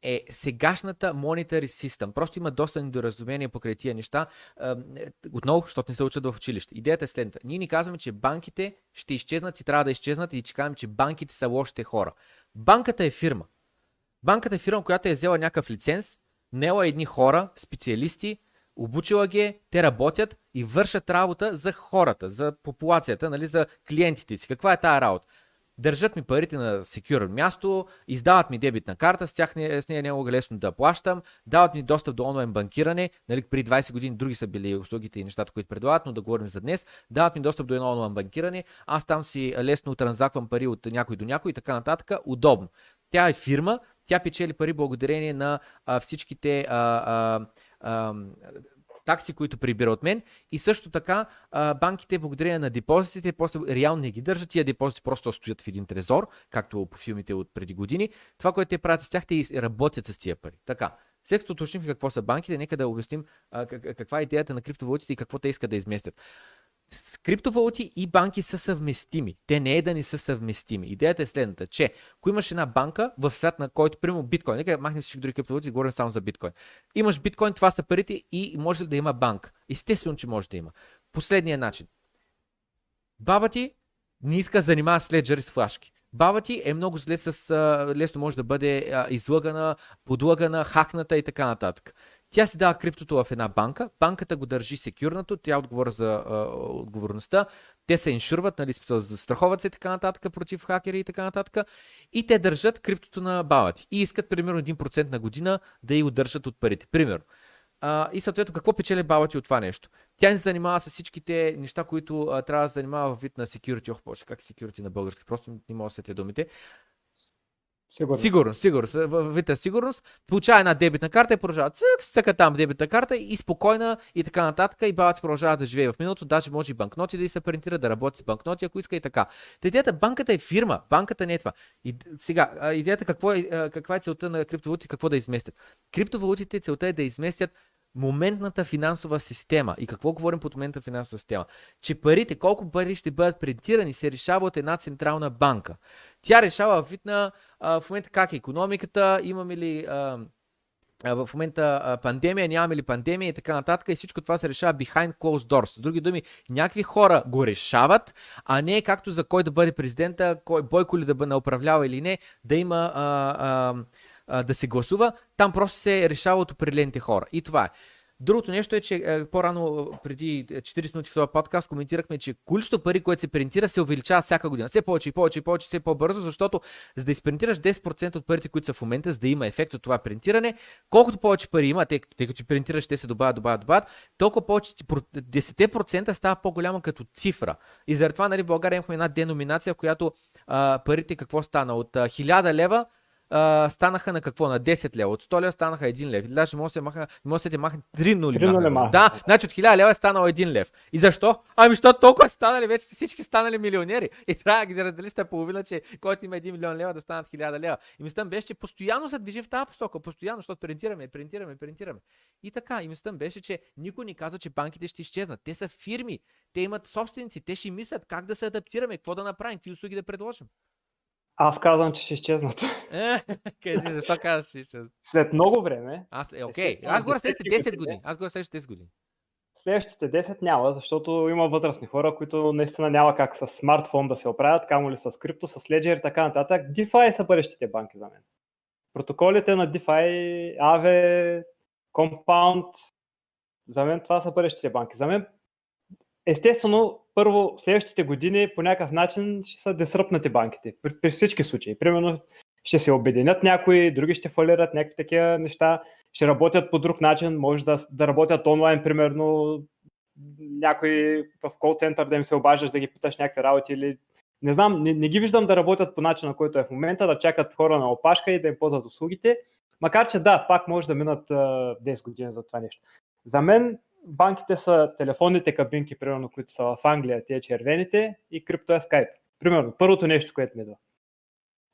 е сегашната monetary system. Просто има доста недоразумения покрай тия неща. Отново, защото не се учат в училище. Идеята е следната. Ние ни казваме, че банките ще изчезнат и трябва да изчезнат и че казваме, че банките са лошите хора. Банката е фирма. Банката е фирма, която е взела някакъв лиценз, нела едни хора, специалисти, обучила ги, е, те работят и вършат работа за хората, за популацията, нали, за клиентите си. Каква е тази работа? Държат ми парите на секюрен място, издават ми дебитна карта, с, тях не, с нея не е лесно да плащам, дават ми достъп до онлайн банкиране, нали, при 20 години други са били услугите и нещата, които предлагат, но да говорим за днес, дават ми достъп до едно онлайн банкиране, аз там си лесно транзаквам пари от някой до някой и така нататък, удобно. Тя е фирма, тя печели пари благодарение на а, всичките а, а, а, такси, които прибира от мен. И също така банките, благодарение на депозитите, после реално не ги държат. Тия депозити просто стоят в един трезор, както по филмите от преди години. Това, което те правят с тях, те работят с тия пари. Така. След като уточним какво са банките, нека да обясним каква е идеята на криптовалутите и какво те искат да изместят с криптовалути и банки са съвместими. Те не е да не са съвместими. Идеята е следната, че ако имаш една банка в свят на който, примерно биткоин, нека махнем всички други криптовалути говорим само за биткоин. Имаш биткоин, това са парите и може да има банка. Естествено, че може да има. Последния начин. Баба ти не иска да занимава с леджери с флашки. Баба ти е много зле с, лесно може да бъде излъгана, подлъгана, хакната и така нататък Тя си дава криптото в една банка, банката го държи секюрнато, тя отговоря за а, отговорността, те се иншурват, нали, застраховат се и така нататък против хакери и така нататък. И те държат криптото на баба ти. И искат примерно 1% на година да и удържат от парите. Примерно. А, и съответно, какво печели баба ти от това нещо? Тя не се занимава с всичките неща, които а, трябва да се занимава в вид на security. Ох, поче, как е security на български? Просто не мога да се думите. Сигурност. Сигурност, вита сигурност. Получава една дебитна карта и продължава. Цък, цъка там дебитна карта и спокойна и така нататък. И баба ти продължава да живее в миналото. Даже може и банкноти да и се принтира, да работи с банкноти, ако иска и така. Та идеята, банката е фирма, банката не е това. И, сега, идеята какво е, каква е целта на криптовалути, какво да изместят. Криптовалутите целта е да изместят моментната финансова система. И какво говорим под моментната финансова система? Че парите, колко пари ще бъдат принтирани, се решава от една централна банка. Тя решава в вид на а, в момента как е економиката, имаме ли а, в момента пандемия, нямаме ли пандемия и така нататък и всичко това се решава behind closed doors. С други думи, някакви хора го решават, а не както за кой да бъде президента, кой бойко ли да бъде управлява или не, да има а, а, да се гласува. Там просто се решава от определените хора. И това е. Другото нещо е, че по-рано, преди 40 минути в този подкаст, коментирахме, че количеството пари, което се принтира, се увеличава всяка година. Все повече и повече и повече, все по-бързо, защото за да изпринтираш 10% от парите, които са в момента, за да има ефект от това принтиране, колкото повече пари има, тъй, тъй като ти принтираш, те се добавят, добавят, добавят, толкова повече 10% става по-голяма като цифра. И заради това, нали, в България имахме една деноминация, в която а, парите какво стана? От а, 1000 лева а, станаха на какво? На 10 лева. От 100 лева станаха 1 лев. Даже може да се маха, може да се маха 3 нули. 3 нули маха. Да, значи от 1000 лева е станал 1 лев. И защо? Ами, защото толкова станали, вече всички станали милионери. И трябва да ги разделиш на половина, че който има 1 милион лева да станат 1000 лева. И мислям беше, че постоянно се движи в тази посока. Постоянно, защото принтираме, принтираме, принтираме. И така, и мислям беше, че никой не каза, че банките ще изчезнат. Те са фирми. Те имат собственици. Те ще мислят как да се адаптираме, какво да направим, какви услуги да предложим. Аз казвам, че ще изчезнат. Кажи, защо казваш, че ще изчезнат? След много време. Аз, е, окей. Аз говоря следващите 10 години. Аз говоря следващите 10 години. Следващите 10 няма, защото има възрастни хора, които наистина няма как с смартфон да се оправят, камо ли с крипто, с Ledger и така нататък. DeFi са бъдещите банки за мен. Протоколите на DeFi, Aave, Compound, за мен това са бъдещите банки. За мен, естествено, първо, следващите години по някакъв начин ще са десръпнати банките. При, при всички случаи. Примерно ще се обединят някои, други ще фалират някакви такива неща, ще работят по друг начин, може да, да работят онлайн, примерно някой в кол център да им се обаждаш да ги питаш някакви работи или не знам, не, не ги виждам да работят по начина, който е в момента, да чакат хора на опашка и да им ползват услугите, макар че да, пак може да минат uh, 10 години за това нещо. За мен банките са телефонните кабинки, примерно, които са в Англия, тия червените, и крипто е Skype. Примерно, първото нещо, което ми идва.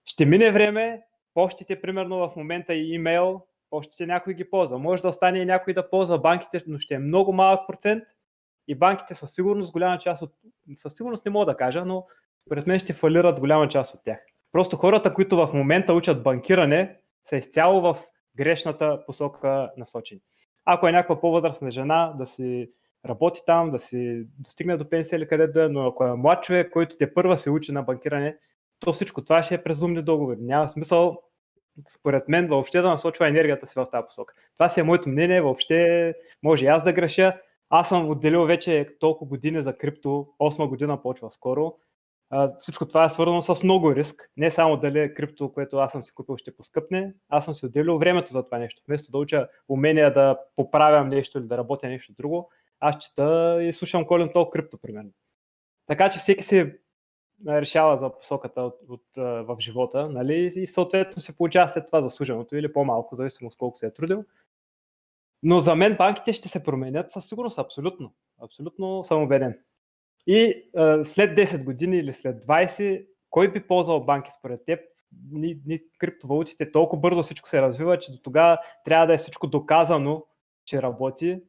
Ще мине време, почтите, примерно в момента и имейл, почтите някой ги ползва. Може да остане и някой да ползва банките, но ще е много малък процент и банките със сигурност, голяма част от, със сигурност не мога да кажа, но според мен ще фалират голяма част от тях. Просто хората, които в момента учат банкиране, са изцяло в грешната посока насочени ако е някаква по-възрастна жена, да си работи там, да си достигне до пенсия или където е, но ако е млад човек, който те първа се учи на банкиране, то всичко това ще е през умни договори. Няма смисъл, според мен, въобще да насочва енергията си в тази посока. Това си е моето мнение, въобще може и аз да греша. Аз съм отделил вече толкова години за крипто, 8 година почва скоро всичко това е свързано с много риск. Не само дали е крипто, което аз съм си купил, ще поскъпне. Аз съм си отделил времето за това нещо. Вместо да уча умения да поправям нещо или да работя нещо друго, аз чета и слушам Колин Тол крипто, примерно. Така че всеки си решава за посоката от, от, в живота, нали? И съответно се получава след това заслуженото или по-малко, зависимо с колко се е трудил. Но за мен банките ще се променят със сигурност, абсолютно. Абсолютно съм убеден. И а, след 10 години или след 20, кой би ползвал банки според теб? Ни, ни криптовалутите толкова бързо всичко се развива, че до тогава трябва да е всичко доказано, че работи.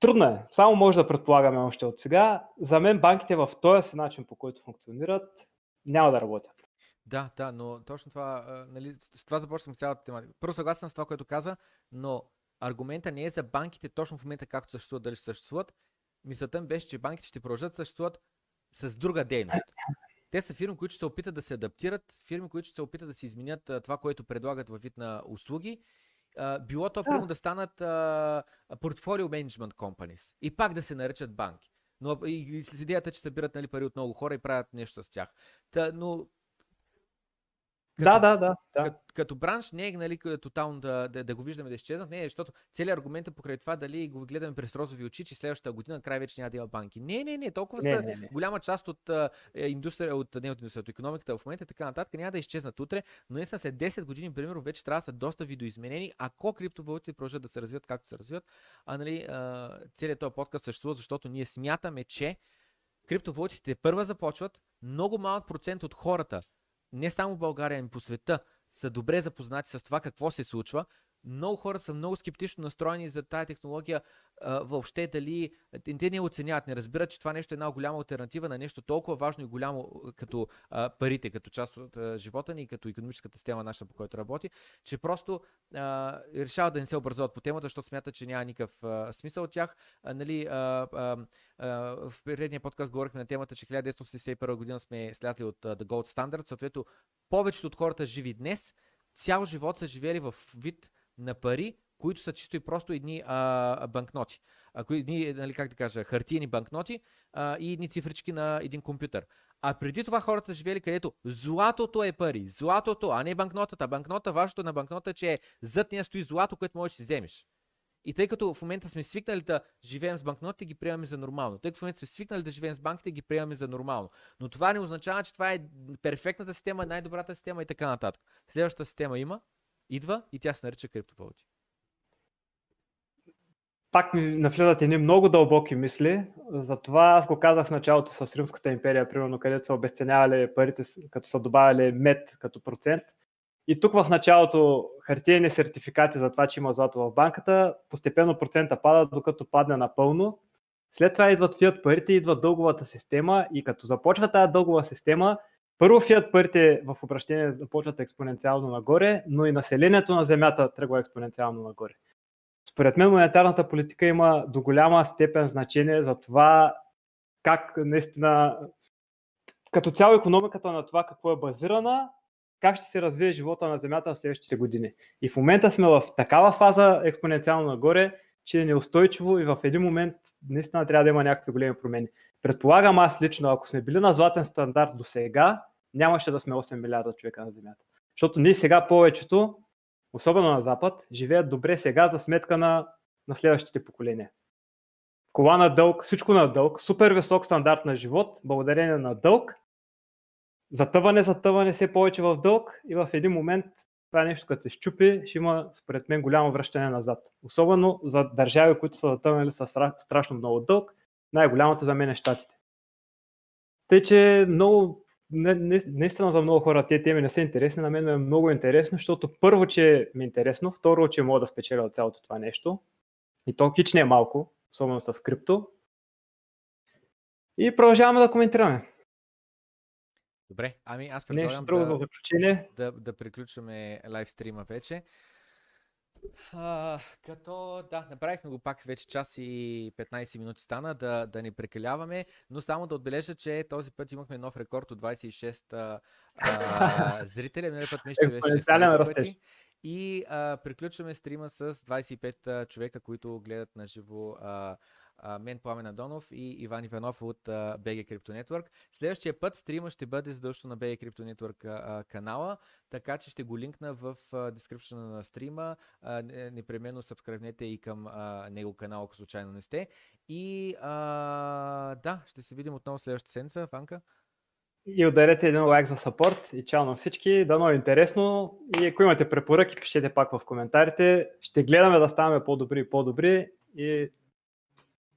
Трудно е. Само може да предполагаме още от сега. За мен банките в този начин, по който функционират, няма да работят. Да, да, но точно това, нали, с това започвам цялата тематика. Първо съгласен с това, което каза, но аргумента не е за банките точно в момента както съществуват, дали ще съществуват, мисълта ми беше, че банките ще продължат да съществуват с друга дейност. Те са фирми, които ще се опитат да се адаптират, фирми, които ще се опитат да се изменят това, което предлагат във вид на услуги било то, примерно, да станат портфолио менеджмент companies и пак да се наричат банки. Но и, с идеята, че събират нали, пари от много хора и правят нещо с тях. Та, но като, да, да, да. Като, като бранш не е нали, тотално да, да, да го виждаме да изчезнат, не, защото целият аргумент е покрай това дали го гледаме през розови очи, че следващата година край вече няма да има банки. Не, не, не, толкова не, са не, не. голяма част от uh, индустрия, от, не от индустрия, от економиката в момента и така нататък няма да изчезнат утре, но наистина след 10 години, примерно, вече трябва да са доста видоизменени, ако криптовалутите продължат да се развиват както се развиват. А нали, целият този подкаст съществува, защото ние смятаме, че криптовалутите първа започват, много малък процент от хората, не само в България, ами по света, са добре запознати с това какво се случва. Много хора са много скептично настроени за тази технология а, въобще дали те не оценяват, не разбират, че това нещо е една голяма альтернатива на нещо толкова важно и голямо като а, парите, като част от а, живота ни, като економическата система наша, по която работи, че просто а, решават да не се образуват по темата, защото смятат, че няма никакъв а, смисъл от тях. А, нали, а, а, а, в предния подкаст говорихме на темата, че 1971 година сме слязли от а, The Gold Standard, съответно повечето от хората живи днес, цял живот са живели в вид на пари, които са чисто и просто едни а, банкноти. А, едни, нали, как да кажа, хартиени банкноти а, и едни цифрички на един компютър. А преди това хората са живели където златото е пари. Златото, а не банкнотата. Банкнота, важното на банкнота, че е зад нея стои злато, което можеш да си вземеш. И тъй като в момента сме свикнали да живеем с банкнотите, ги приемаме за нормално. Тъй като в момента сме свикнали да живеем с банките, ги приемаме за нормално. Но това не означава, че това е перфектната система, най-добрата система и така нататък. Следващата система има, идва и тя се нарича криптовалути. Пак ми навлизат едни много дълбоки мисли. Затова аз го казах в началото с Римската империя, примерно, където са обесценявали парите, като са добавили мед като процент. И тук в началото хартиени сертификати за това, че има злато в банката, постепенно процента пада, докато падне напълно. След това идват фиат парите, идва дълговата система и като започва тази дългова система, първо фиат парите в обращение започват експоненциално нагоре, но и населението на Земята тръгва експоненциално нагоре. Според мен монетарната политика има до голяма степен значение за това как наистина като цяло економиката на това какво е базирана, как ще се развие живота на Земята в следващите години. И в момента сме в такава фаза експоненциално нагоре, че е неустойчиво и в един момент наистина трябва да има някакви големи промени. Предполагам аз лично, ако сме били на златен стандарт до сега, нямаше да сме 8 милиарда човека на Земята. Защото ние сега повечето, особено на Запад, живеят добре сега за сметка на, на следващите поколения. Кола на дълг, всичко на дълг, супер висок стандарт на живот, благодарение на дълг, затъване, затъване все повече в дълг и в един момент това нещо, като се щупи, ще има, според мен, голямо връщане назад. Особено за държави, които са затънали с страшно много дълг. Най-голямата за мен е щатите. Тъй, че много, не, не, наистина за много хора тези теми не са интересни, на мен е много интересно, защото първо, че ми е интересно, второ, че мога да спечеля от цялото това нещо. И то хич не е малко, особено с крипто. И продължаваме да коментираме. Добре, ами аз предлагам друго да, за заключение. Да, да приключваме лайв стрима вече. А, като, да, направихме го пак вече час и 15 минути стана, да, да не прекаляваме, но само да отбележа, че този път имахме нов рекорд от 26 а, а, зрители, миналия път мисля, че беше 16 пъти. И а, приключваме стрима с 25 човека, които гледат на живо мен Пламен Адонов и Иван Иванов от BG Crypto Network. Следващия път стрима ще бъде задължително на BG Crypto Network канала, така че ще го линкна в дескрипшена на стрима. Непременно сабскрайбнете и към него канал, ако случайно не сте. И а, да, ще се видим отново следващата седмица. Ванка? И ударете един лайк за сапорт и чао на всички. Дано е интересно. И ако имате препоръки, пишете пак в коментарите. Ще гледаме да ставаме по-добри и по-добри. И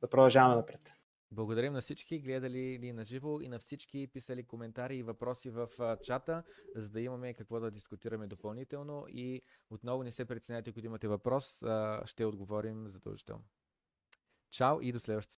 да продължаваме напред. Благодарим на всички, гледали ни на живо и на всички писали коментари и въпроси в чата, за да имаме какво да дискутираме допълнително и отново не се преценяйте, ако имате въпрос, ще отговорим задължително. Чао и до следващата